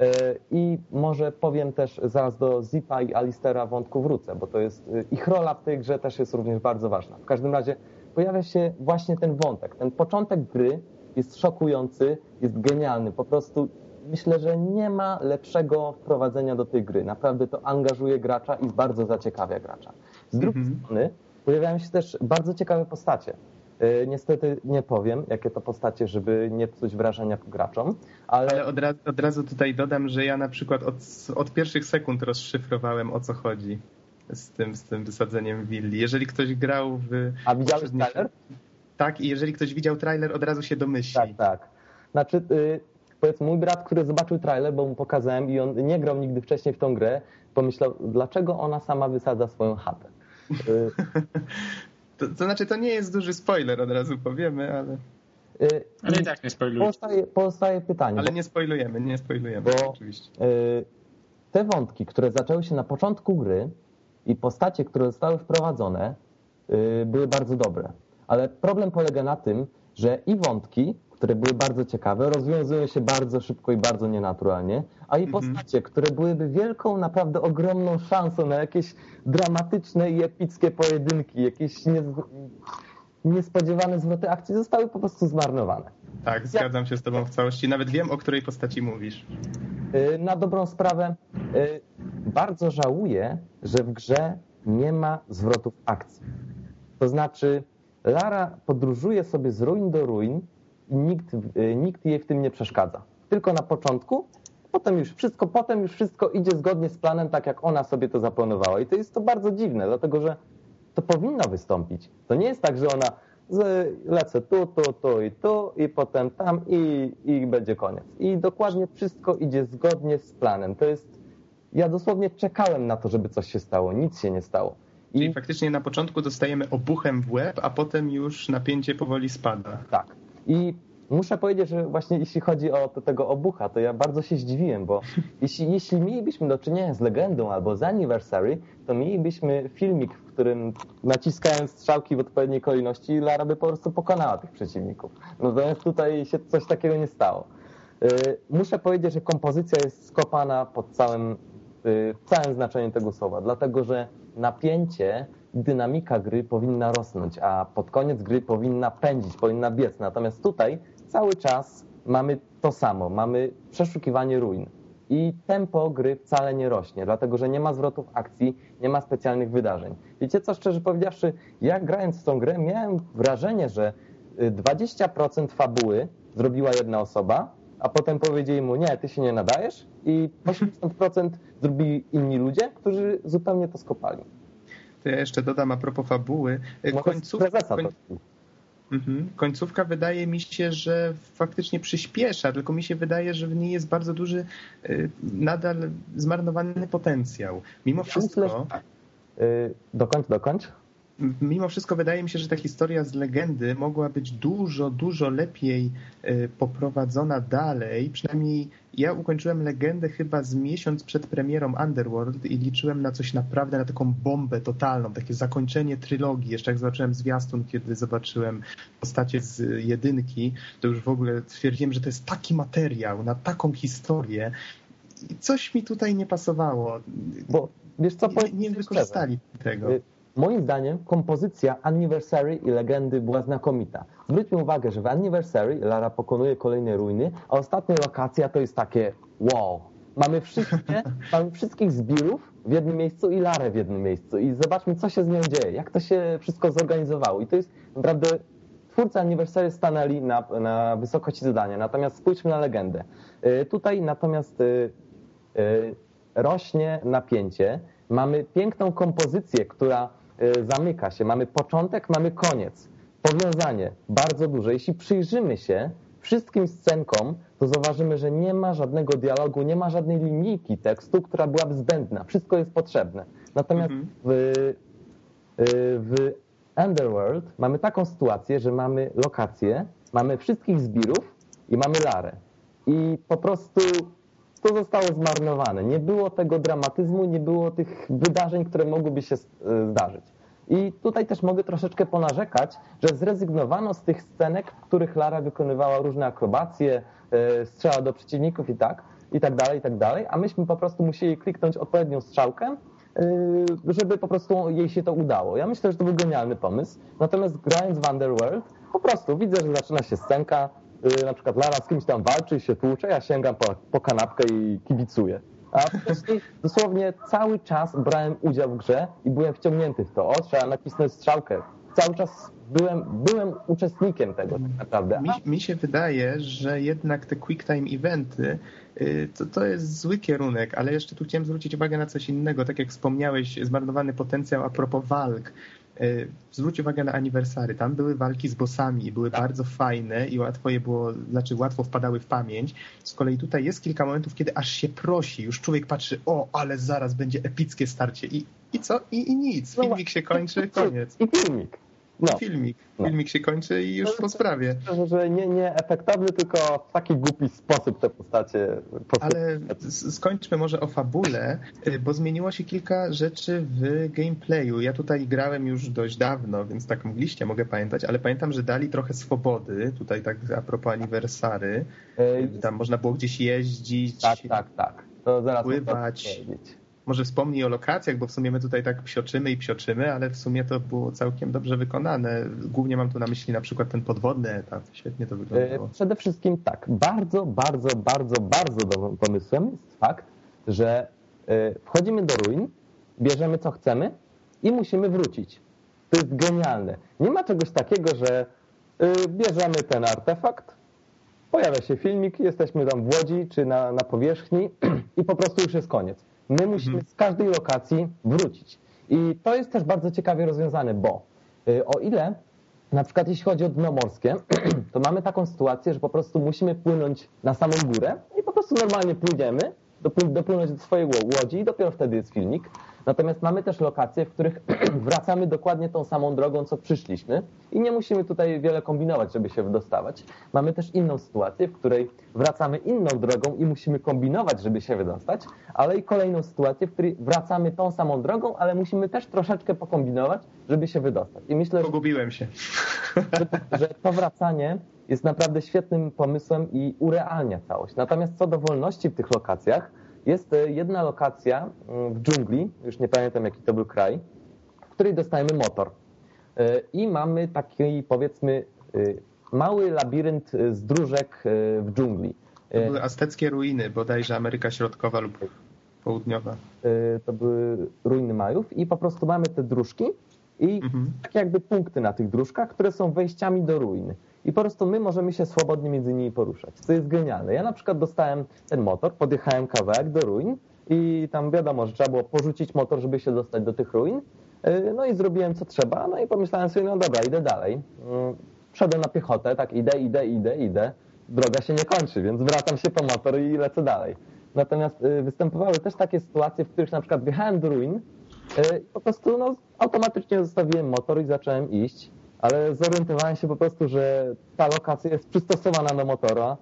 E, I może powiem też zaraz do Zipa i Alistera wątku wrócę, bo to jest e, ich rola w tej grze też jest również bardzo ważna. W każdym razie pojawia się właśnie ten wątek. Ten początek gry jest szokujący, jest genialny. Po prostu myślę, że nie ma lepszego wprowadzenia do tej gry. Naprawdę to angażuje gracza i bardzo zaciekawia gracza. Z drugiej Mhm. strony pojawiają się też bardzo ciekawe postacie. Y, niestety nie powiem, jakie to postacie, żeby nie psuć wrażenia graczom, ale... Ale od, razu, od razu tutaj dodam, że ja na przykład od, od pierwszych sekund rozszyfrowałem o co chodzi z tym, z tym wysadzeniem willi. Jeżeli ktoś grał w... A widziałeś trailer? Tak, i jeżeli ktoś widział trailer, od razu się domyśli. Tak, tak. Znaczy, yy, powiedz, mój brat, który zobaczył trailer, bo mu pokazałem i on nie grał nigdy wcześniej w tą grę, pomyślał, dlaczego ona sama wysadza swoją chatę. Yy, To, to znaczy, to nie jest duży spoiler, od razu powiemy, ale... Yy, ale i tak nie spoilujemy. Pozostaje, pozostaje pytanie. Ale bo, nie spoilujemy, nie spoilujemy, bo, oczywiście. Yy, te wątki, które zaczęły się na początku gry i postacie, które zostały wprowadzone, yy, były bardzo dobre. Ale problem polega na tym, że i wątki, które były bardzo ciekawe, rozwiązują się bardzo szybko i bardzo nienaturalnie, a i mhm. postacie, które byłyby wielką, naprawdę ogromną szansą na jakieś dramatyczne i epickie pojedynki, jakieś nie, niespodziewane zwroty akcji, zostały po prostu zmarnowane. Tak, zgadzam się z tobą w całości. Nawet wiem, o której postaci mówisz. Y, na dobrą sprawę, y, bardzo żałuję, że w grze nie ma zwrotów akcji. To znaczy, Lara podróżuje sobie z ruin do ruin, nikt, y, nikt jej w tym nie przeszkadza. Tylko na początku, potem już wszystko, potem już wszystko idzie zgodnie z planem, tak jak ona sobie to zaplanowała. I to jest to bardzo dziwne, dlatego że to powinno wystąpić. To nie jest tak, że ona lecę tu, tu, tu i tu i potem tam i, i będzie koniec. I dokładnie wszystko idzie zgodnie z planem. To jest, ja dosłownie czekałem na to, żeby coś się stało. Nic się nie stało. I... Czyli faktycznie na początku dostajemy obuchem w łeb, a potem już napięcie powoli spada. Tak. I muszę powiedzieć, że właśnie jeśli chodzi o tego obucha, to ja bardzo się zdziwiłem, bo jeśli, jeśli mielibyśmy do czynienia z legendą albo z anniversary, to mielibyśmy filmik, w którym naciskając strzałki w odpowiedniej kolejności, Lara by po prostu pokonała tych przeciwników. Natomiast tutaj się coś takiego nie stało. Y, muszę powiedzieć, że kompozycja jest skopana pod całym, y, całym znaczeniu tego słowa, dlatego że napięcie dynamika gry powinna rosnąć, a pod koniec gry powinna pędzić, powinna biec. Natomiast tutaj cały czas mamy to samo, mamy przeszukiwanie ruin. I tempo gry wcale nie rośnie, dlatego że nie ma zwrotów akcji, nie ma specjalnych wydarzeń. Wiecie co, szczerze powiedziawszy, ja grając w tą grę miałem wrażenie, że 20% fabuły zrobiła jedna osoba, a potem powiedzieli mu, nie, ty się nie nadajesz i 80% zrobili inni ludzie, którzy zupełnie to skopali. To ja jeszcze dodam a propos fabuły. Końcówka, koń... mhm. Końcówka wydaje mi się, że faktycznie przyspiesza, tylko mi się wydaje, że w niej jest bardzo duży y, nadal zmarnowany potencjał. Mimo wszystko... Myślę, yy, dokończ, dokończ mimo wszystko wydaje mi się, że ta historia z legendy mogła być dużo, dużo lepiej e, poprowadzona dalej. Przynajmniej ja ukończyłem legendę chyba z miesiąc przed premierą Underworld i liczyłem na coś naprawdę, na taką bombę totalną, takie zakończenie trylogii. Jeszcze jak zobaczyłem zwiastun, kiedy zobaczyłem postacie z jedynki, to już w ogóle stwierdziłem, że to jest taki materiał na taką historię. I coś mi tutaj nie pasowało. Bo wiesz co, nie, nie wykorzystali tego y, Moim zdaniem kompozycja Anniversary i Legendy była znakomita. Zwróćmy uwagę, że w Anniversary Lara pokonuje kolejne ruiny, a ostatnia lokacja to jest takie wow. Mamy, wszystkie, mamy wszystkich zbirów w jednym miejscu i Larę w jednym miejscu i zobaczmy, co się z nią dzieje, jak to się wszystko zorganizowało. I to jest naprawdę twórcy Anniversary stanęli na, na wysokości zadania. Natomiast spójrzmy na legendę. Y, tutaj natomiast y, y, rośnie napięcie. Mamy piękną kompozycję, która zamyka się. Mamy początek, mamy koniec. Powiązanie bardzo duże. Jeśli przyjrzymy się wszystkim scenkom, to zauważymy, że nie ma żadnego dialogu, nie ma żadnej linijki tekstu, która byłaby zbędna. Wszystko jest potrzebne. Natomiast mhm. w, y, w Underworld mamy taką sytuację, że mamy lokację, mamy wszystkich zbirów i mamy Larę. I po prostu to zostało zmarnowane. Nie było tego dramatyzmu, nie było tych wydarzeń, które mogłyby się e, zdarzyć. I tutaj też mogę troszeczkę ponarzekać, że zrezygnowano z tych scenek, w których Lara wykonywała różne akrobacje, e, strzała do przeciwników i tak, i tak dalej, i tak dalej, a myśmy po prostu musieli kliknąć odpowiednią strzałkę, e, żeby po prostu jej się to udało. Ja myślę, że to był genialny pomysł. Natomiast grając w Underworld, po prostu widzę, że zaczyna się scenka, na przykład Lara z kimś tam walczy i się tłucze, ja sięgam po, po kanapkę i kibicuję. A wcześniej dosłownie cały czas brałem udział w grze i byłem wciągnięty w to. O, trzeba nacisnąć strzałkę. cały czas byłem, byłem uczestnikiem tego tak naprawdę. Mi, mi się wydaje, że jednak te quick time eventy y, to, to jest zły kierunek, ale jeszcze tu chciałem zwrócić uwagę na coś innego. Tak jak wspomniałeś, zmarnowany potencjał a propos walk. Y, zwróć uwagę na aniversary. Tam były walki z bossami i były tak. bardzo fajne i łatwo je było, znaczy łatwo wpadały w pamięć. Z kolei tutaj jest kilka momentów, kiedy aż się prosi. Już człowiek patrzy, o, ale zaraz będzie epickie starcie. I, i co? I, i nic. No Filmik się kończy, koniec. I filmik. No. Filmik. No. Filmik się kończy i już po sprawie. Że nie, nie efektowny, tylko w taki głupi sposób te postacie. Ale skończmy może o fabule, y, bo zmieniło się kilka rzeczy w gameplayu. Ja tutaj grałem już dość dawno, więc tak mogliście, mogę pamiętać, ale pamiętam, że dali trochę swobody, tutaj tak a propos aniversary. Tam można było gdzieś jeździć. Tak, tak, tak. To zaraz pływać. Może wspomnij o lokacjach, bo w sumie my tutaj tak psioczymy i psioczymy, ale w sumie to było całkiem dobrze wykonane. Głównie mam tu na myśli na przykład ten podwodny etap. Świetnie to wyglądało. E, przede wszystkim tak. Bardzo, bardzo, bardzo, bardzo dobrym pomysłem jest fakt, że e, wchodzimy do ruin, bierzemy co chcemy i musimy wrócić. To jest genialne. Nie ma czegoś takiego, że e, bierzemy ten artefakt, pojawia się filmik, jesteśmy tam w łodzi czy na, na powierzchni i po prostu już jest koniec. My musimy z każdej lokacji wrócić. I to jest też bardzo ciekawie rozwiązane, bo y, o ile na przykład jeśli chodzi o dno morskie, to mamy taką sytuację, że po prostu musimy płynąć na samą górę i po prostu normalnie płyniemy, dopłynąć do swojej łodzi i dopiero wtedy jest filmik. Natomiast mamy też lokacje, w których wracamy dokładnie tą samą drogą, co przyszliśmy i nie musimy tutaj wiele kombinować, żeby się wydostawać. Mamy też inną sytuację, w której wracamy inną drogą i musimy kombinować, żeby się wydostać, ale i kolejną sytuację, w której wracamy tą samą drogą, ale musimy też troszeczkę pokombinować, żeby się wydostać. I myślę, Pogubiłem się. Że, że to wracanie jest naprawdę świetnym pomysłem i urealnia całość. Natomiast co do wolności w tych lokacjach, jest e, jedna lokacja mm, w dżungli, już nie pamiętam jaki to był kraj, w której dostajemy motor. E, I mamy taki, powiedzmy, e, mały labirynt z dróżek w dżungli. To były azteckie ruiny, bodajże Ameryka Środkowa lub Południowa. To były ruiny Majów i po prostu mamy te dróżki i mhm. tak jakby punkty na tych dróżkach, które są wejściami do ruin i po prostu my możemy się swobodnie między nimi poruszać, co jest genialne. Ja na przykład dostałem ten motor, podjechałem kawałek do ruin i tam wiadomo, że trzeba było porzucić motor, żeby się dostać do tych ruin. Y, no i zrobiłem co trzeba, no i pomyślałem sobie, no dobra, idę dalej. Wszedłem na piechotę, tak idę, idę, idę, idę. Droga się nie kończy, więc wracam się po motor i lecę dalej. Natomiast y, występowały też takie sytuacje, w których na przykład wjechałem do ruin, y, po prostu no, automatycznie zostawiłem motor i zacząłem iść ale zorientowałem się po prostu, że ta lokacja jest przystosowana do motora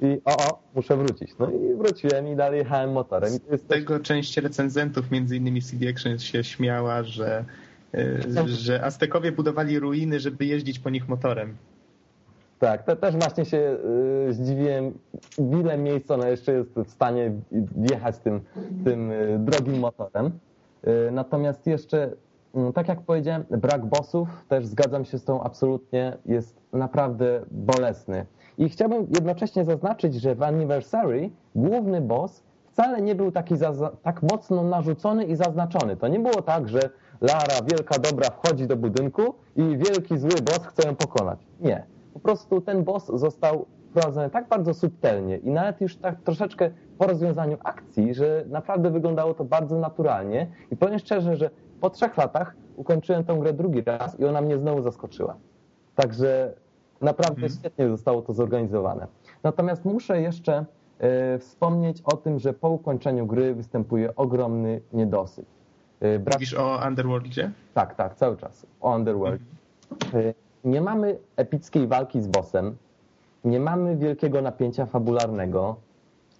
i o, o, muszę wrócić. No i wróciłem i dalej jechałem motorem. Z tego część recenzentów, między innymi CD Action się śmiała, że, e, że Aztekowie budowali ruiny, żeby jeździć po nich motorem. Tak, to też właśnie się y, zdziwiłem, w ile miejsc ona jeszcze jest w stanie jechać tym, tym y, drogim motorem. Y, natomiast jeszcze Mm, tak jak powiedziałem, brak bossów, też zgadzam się z tą absolutnie, jest naprawdę bolesny. I chciałbym jednocześnie zaznaczyć, że w Anniversary główny boss wcale nie był taki tak mocno narzucony i zaznaczony. To nie było tak, że Lara, wielka dobra, wchodzi do budynku i wielki zły boss chce ją pokonać. Nie. Po prostu ten boss został wprowadzony tak bardzo subtelnie i nawet już tak troszeczkę po rozwiązaniu akcji, że naprawdę wyglądało to bardzo naturalnie. I powiem szczerze, że po trzech latach ukończyłem tę grę drugi raz i ona mnie znowu zaskoczyła. Także naprawdę mhm. świetnie zostało to zorganizowane. Natomiast muszę jeszcze y, wspomnieć o tym, że po ukończeniu gry występuje ogromny niedosyt. Y, brak... Mówisz o Underworldzie? Tak, tak, cały czas. O Underworld. Mhm. Y, nie mamy epickiej walki z bossem, nie mamy wielkiego napięcia fabularnego.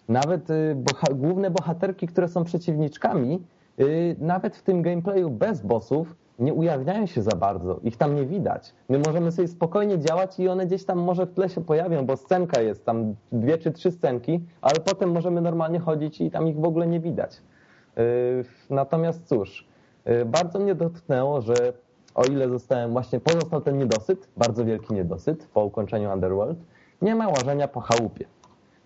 Nawet boha główne bohaterki, które są przeciwniczkami, Y, nawet w tym gameplayu bez bossów nie ujawniają się za bardzo, ich tam nie widać. My możemy sobie spokojnie działać i one gdzieś tam może w tle się pojawią, bo scenka jest tam dwie czy trzy scenki, ale potem możemy normalnie chodzić i tam ich w ogóle nie widać. Y, natomiast cóż, y, bardzo mnie dotknęło, że o ile zostałem właśnie, pozostał ten niedosyt, bardzo wielki niedosyt po ukończeniu Underworld, nie ma łażenia po chałupie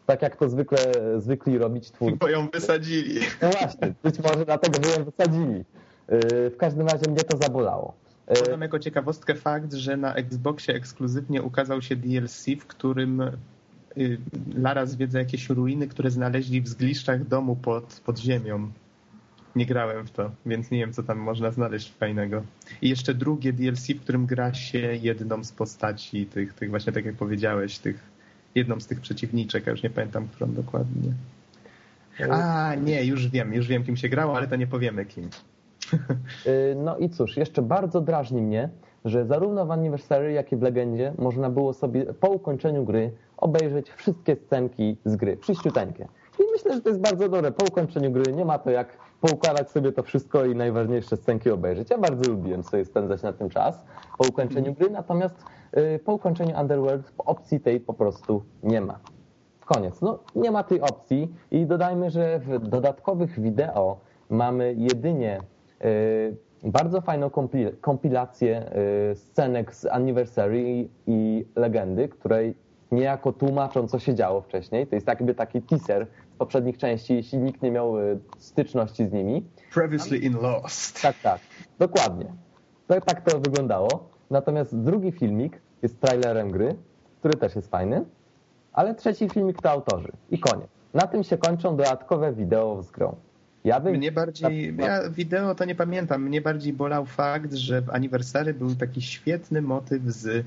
tak jak to zwykle zwykli robić twórcy. Bo ją wysadzili. No właśnie, być może dlatego, że ją wysadzili. Y, w każdym razie mnie to zabolało. Podam jako ciekawostkę fakt, że na Xboxie ekskluzywnie ukazał się DLC, w którym y, Lara zwiedza jakieś ruiny, które znaleźli w zgliszczach domu pod, pod ziemią. Nie grałem w to, więc nie wiem, co tam można znaleźć fajnego. I jeszcze drugie DLC, w którym gra się jedną z postaci tych, tych właśnie tak jak powiedziałeś, tych, jedną z tych przeciwniczek, ja już nie pamiętam, którą dokładnie. A, nie, już wiem, już wiem, kim się grało, ale to nie powiemy kim. Y, no i cóż, jeszcze bardzo drażni mnie, że zarówno w Anniversary, jak i w Legendzie można było sobie po ukończeniu gry obejrzeć wszystkie scenki z gry, wszyściuteńkie. I myślę, że to jest bardzo dobre. Po ukończeniu gry nie ma to jak poukładać sobie to wszystko i najważniejsze scenki obejrzeć. Ja bardzo lubiłem sobie spędzać na tym czas po ukończeniu gry, natomiast y, po ukończeniu Underworld opcji tej po prostu nie ma. Koniec. No, nie ma tej opcji i dodajmy, że w dodatkowych wideo mamy jedynie y, bardzo fajną kompilację y, scenek z Anniversary i Legendy, której niejako tłumaczą, co się działo wcześniej. To jest jakby taki teaser z poprzednich części, jeśli nikt nie miał y, styczności z nimi. Previously in Lost. Tak, tak. Dokładnie. Tak, tak to wyglądało. Natomiast drugi filmik jest trailerem gry, który też jest fajny, ale trzeci filmik to autorzy. I koniec. Na tym się kończą dodatkowe wideo z grą. Ja bym... Mnie bardziej, ja wideo to nie pamiętam, mnie bardziej bolał fakt, że w Anniversary był taki świetny motyw z, y,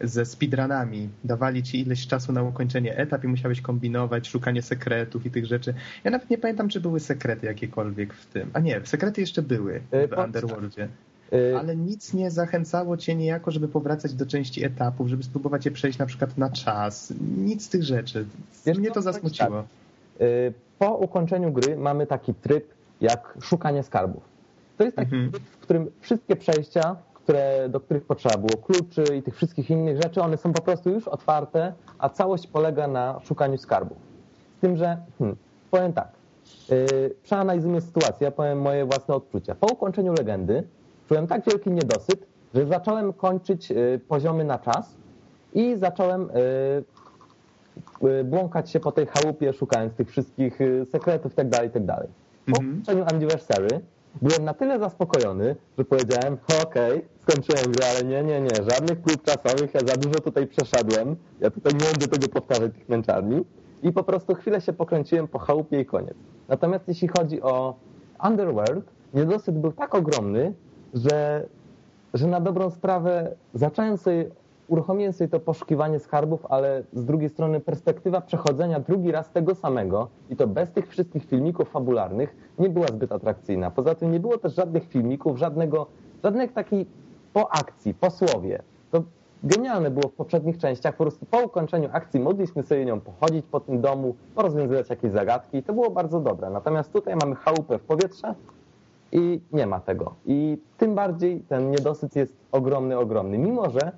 ze speedrunami. Dawali ci ileś czasu na ukończenie etap i musiałeś kombinować, szukanie sekretów i tych rzeczy. Ja nawet nie pamiętam, czy były sekrety jakiekolwiek w tym. A nie, sekrety jeszcze były y, w Underworldzie. Y, Ale nic nie zachęcało cię niejako, żeby powracać do części etapów, żeby spróbować je przejść na przykład na czas. Nic z tych rzeczy. Wiesz, Mnie to zasmuciło. Tak po ukończeniu gry mamy taki tryb jak szukanie skarbów. To jest taki mhm. tryb, w którym wszystkie przejścia, które, do których potrzeba było kluczy i tych wszystkich innych rzeczy, one są po prostu już otwarte, a całość polega na szukaniu skarbów. Z tym, że hmm, powiem tak, yy, przeanalizujmy sytuację, ja powiem moje własne odczucia. Po ukończeniu legendy czułem tak wielki niedosyt, że zacząłem kończyć yy, poziomy na czas i zacząłem yy, Y, błąkać się po tej chałupie, szukając tych wszystkich y, sekretów itd., tak itd. Tak po mhm. Anniversary byłem na tyle zaspokojony, że powiedziałem, okej, okay, skończyłem grę, ale nie, nie, nie, żadnych prób czasowych, ja za dużo tutaj przeszedłem, ja tutaj nie będę tego powtarzać, tych męczarni i po prostu chwilę się pokręciłem po chałupie i koniec. Natomiast jeśli chodzi o Underworld, niedosyt był tak ogromny, że, że na dobrą sprawę zacząłem sobie uruchomiłem sobie to poszukiwanie skarbów, ale z drugiej strony perspektywa przechodzenia drugi raz tego samego i to bez tych wszystkich filmików fabularnych nie była zbyt atrakcyjna. Poza tym nie było też żadnych filmików, żadnego, żadnych takiej po akcji, po słowie. To genialne było w poprzednich częściach. Po prostu po ukończeniu akcji mogliśmy sobie nią pochodzić po tym domu, porozwiązywać jakieś zagadki i to było bardzo dobre. Natomiast tutaj mamy chałupę w powietrze i nie ma tego. I tym bardziej ten niedosyt jest ogromny, ogromny. Mimo, że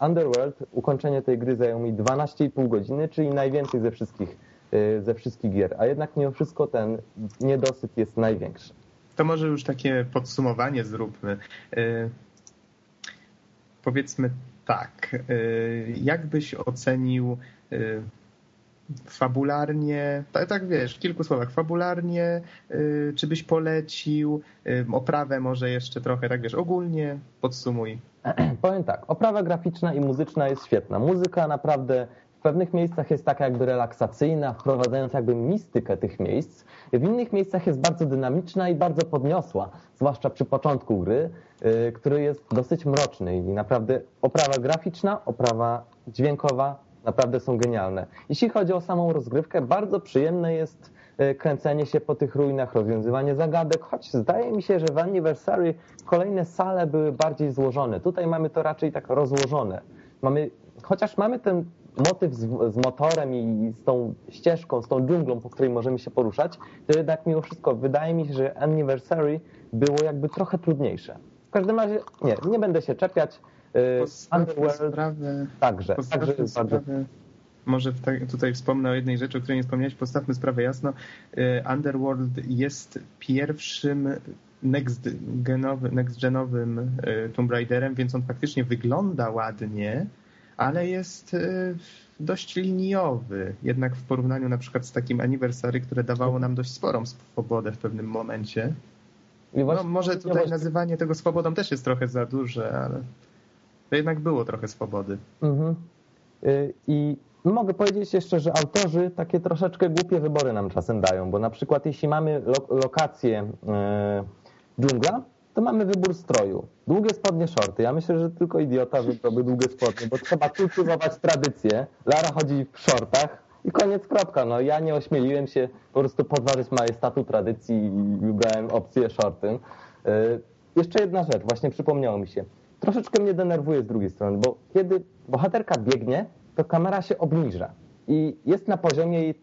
Underworld, ukończenie tej gry zajęło mi 12,5 godziny, czyli najwięcej ze wszystkich, y, ze wszystkich gier, a jednak mimo wszystko ten niedosyt jest największy. To może już takie podsumowanie zróbmy. Y, powiedzmy tak, jak byś ocenił fabularnie, tak, tak wiesz, w kilku słowach, fabularnie, czy byś polecił, oprawę może jeszcze trochę, tak wiesz, ogólnie podsumuj. Powiem tak, oprawa graficzna i muzyczna jest świetna. Muzyka naprawdę w pewnych miejscach jest taka jakby relaksacyjna, wprowadzając jakby mistykę tych miejsc. W innych miejscach jest bardzo dynamiczna i bardzo podniosła, zwłaszcza przy początku gry, yy, który jest dosyć mroczny i naprawdę oprawa graficzna, oprawa dźwiękowa naprawdę są genialne. Jeśli chodzi o samą rozgrywkę, bardzo przyjemne jest E, kręcenie się po tych ruinach, rozwiązywanie zagadek, choć zdaje mi się, że w Anniversary kolejne sale były bardziej złożone. Tutaj mamy to raczej tak rozłożone. Mamy, chociaż mamy ten motyw z, z, motorem i z tą ścieżką, z tą dżunglą, po której możemy się poruszać, to jednak mimo wszystko wydaje mi się, że Anniversary było jakby trochę trudniejsze. W każdym razie nie, nie będę się czepiać. E, Underworld sprawę, także, także bardzo może tutaj wspomnę o jednej rzeczy, o której nie wspomniałeś, postawmy sprawę jasno. Y, Underworld jest pierwszym next-genowym next genowym y, Tomb Raiderem, więc on faktycznie wygląda ładnie, ale jest y, dość liniowy, jednak w porównaniu na przykład z takim Anniversary, które dawało nam dość sporą swobodę w pewnym momencie. No, może tutaj nazywanie tego swobodą też jest trochę za duże, ale to jednak było trochę swobody. Mhm. Y, I mogę powiedzieć jeszcze, że autorzy takie troszeczkę głupie wybory nam czasem dają, bo na przykład jeśli mamy lo lokację yy, dżungla, to mamy wybór stroju. Długie spodnie, shorty. Ja myślę, że tylko idiota wybrałby długie spodnie, bo trzeba kultywować tradycję. Lara chodzi w shortach i koniec, kropka. No ja nie ośmieliłem się po prostu podważyć majestatu tradycji i wybrałem opcję shorty. Yy, jeszcze jedna rzecz, właśnie przypomniało mi się. Troszeczkę mnie denerwuje z drugiej strony, bo kiedy bohaterka biegnie, to kamera się obniża i jest na poziomie jej,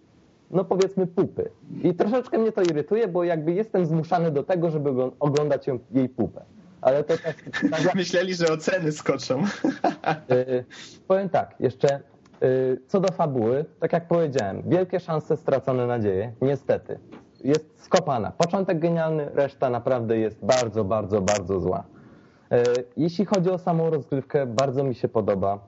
no powiedzmy, pupy. I troszeczkę mnie to irytuje, bo jakby jestem zmuszany do tego, żeby oglądać ją, jej pupę. Ale to też... Tak... Myśleli, że oceny skoczą. Yy, powiem tak, jeszcze yy, co do fabuły, tak jak powiedziałem, wielkie szanse, stracone nadzieje, niestety. Jest skopana. Początek genialny, reszta naprawdę jest bardzo, bardzo, bardzo zła. Yy, jeśli chodzi o samą rozgrywkę, bardzo mi się podoba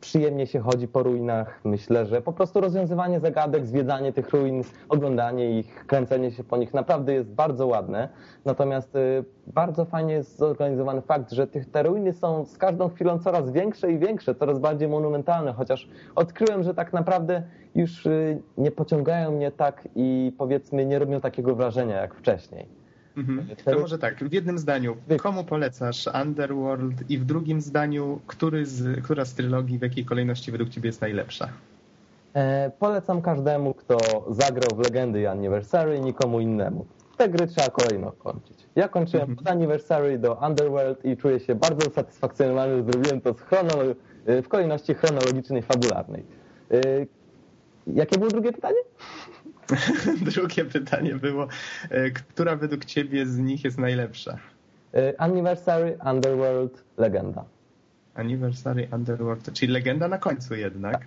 przyjemnie się chodzi po ruinach. Myślę, że po prostu rozwiązywanie zagadek, zwiedzanie tych ruin, oglądanie ich, kręcenie się po nich naprawdę jest bardzo ładne. Natomiast y, bardzo fajnie jest zorganizowany fakt, że te ruiny są z każdą chwilą coraz większe i większe, coraz bardziej monumentalne, chociaż odkryłem, że tak naprawdę już nie pociągają mnie tak i powiedzmy nie robią takiego wrażenia jak wcześniej. Mhm. To może tak, w jednym zdaniu, komu polecasz Underworld i w drugim zdaniu, który z, która z trylogii w jakiej kolejności według ciebie jest najlepsza? E, polecam każdemu, kto zagrał w Legendy i Anniversary, nikomu innemu. Te gry trzeba kolejno kończyć. Ja kończyłem mhm. od Anniversary do Underworld i czuję się bardzo usatysfakcjonowany, że zrobiłem to e, w kolejności chronologicznej, fabularnej. E, jakie było drugie pytanie? Drugie pytanie było, e, która według ciebie z nich jest najlepsza? E, Anniversary, Underworld, Legenda. Anniversary, Underworld, czyli Legenda na końcu jednak. Tak.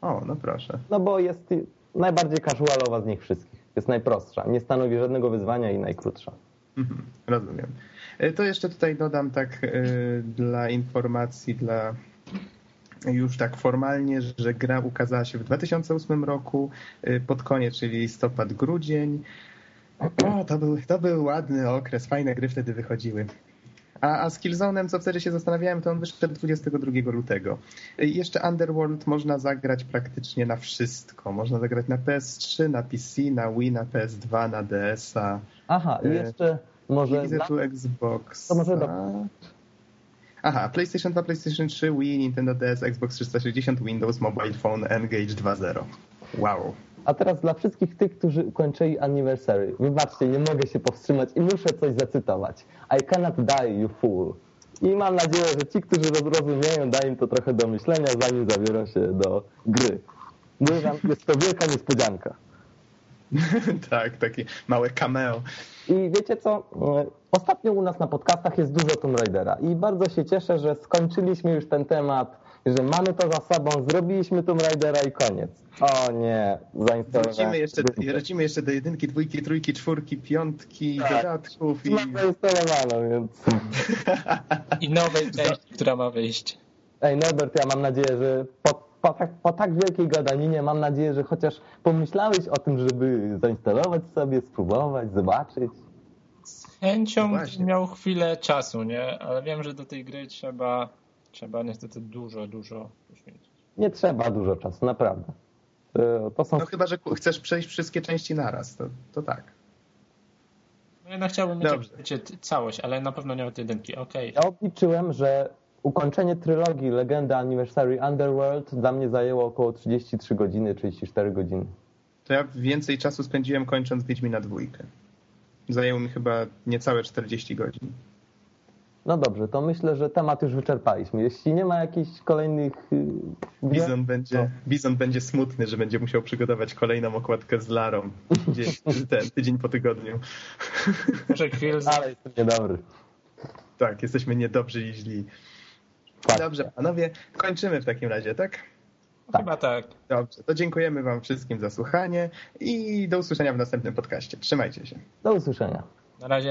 O, no proszę. No bo jest najbardziej casualowa z nich wszystkich. Jest najprostsza, nie stanowi żadnego wyzwania i najkrótsza. Mhm, rozumiem. E, to jeszcze tutaj dodam tak dla informacji, dla już tak formalnie, że gra ukazała się w 2008 roku y, pod koniec, czyli listopad, grudzień. O, to był, to był ładny okres, fajne gry wtedy wychodziły. A, a z Killzone'em, co wtedy się zastanawiałem, to on wyszedł 22 lutego. Y, jeszcze Underworld można zagrać praktycznie na wszystko. Można zagrać na PS3, na PC, na Wii, na PS2, na DS-a. Aha, i y, jeszcze może... Widzę tu Xbox. To może do... Aha, PlayStation 2, PlayStation 3, Wii, Nintendo DS, Xbox 360, Windows, Mobile Phone, Engage 2.0. Wow. A teraz dla wszystkich tych, którzy ukończyli anniversary. Wybaczcie, nie mogę się powstrzymać i muszę coś zacytować. I cannot die, you fool. I mam nadzieję, że ci, którzy rozumieją, da im to trochę do myślenia, zanim zabiorą się do gry. Mówię wam, jest to wielka niespodzianka. tak, takie małe cameo. I wiecie co? Ostatnio u nas na podcastach jest dużo Tomb Raidera i bardzo się cieszę, że skończyliśmy już ten temat, że mamy to za sobą, zrobiliśmy Tomb Raidera i koniec. O nie, zainstalowałem. Wrócimy jeszcze, wrócimy jeszcze do jedynki, dwójki, trójki, czwórki, piątki, tak. dodatków. I... Mam zainstalowaną, więc... I nowej części, która ma wyjść. Ej, Norbert, ja mam nadzieję, że po, po, tak, po tak wielkiej gadaninie mam nadzieję, że chociaż pomyślałeś o tym, żeby zainstalować sobie, spróbować, zobaczyć chęcią no miał chwilę czasu, nie? Ale wiem, że do tej gry trzeba, trzeba niestety dużo, dużo poświęcić. Nie trzeba dużo czasu, naprawdę. To są... No chyba, że chcesz przejść wszystkie części naraz, to, to tak. No jednak chciałbym mieć wiecie, całość, ale na pewno nie od jedynki, okej. Okay. Ja obliczyłem, że ukończenie trylogii Legenda Anniversary Underworld dla mnie zajęło około 33 godziny, 34 godziny. To ja więcej czasu spędziłem kończąc Wiedźmina dwójkę. Zajęło mi chyba niecałe 40 godzin. No dobrze, to myślę, że temat już wyczerpaliśmy. Jeśli nie ma jakichś kolejnych... Y, Bizon będzie, Bizon będzie smutny, że będzie musiał przygotować kolejną okładkę z Larą dzień, ten, tydzień po tygodniu. Może chwilę. Ale jestem niedobry. Tak, jesteśmy niedobrzy i źli. Tak. Dobrze, panowie, kończymy w takim razie, tak? Tak. Chyba tak. Dobrze, to dziękujemy wam wszystkim za słuchanie i do usłyszenia w następnym podcaście. Trzymajcie się. Do usłyszenia. Na razie.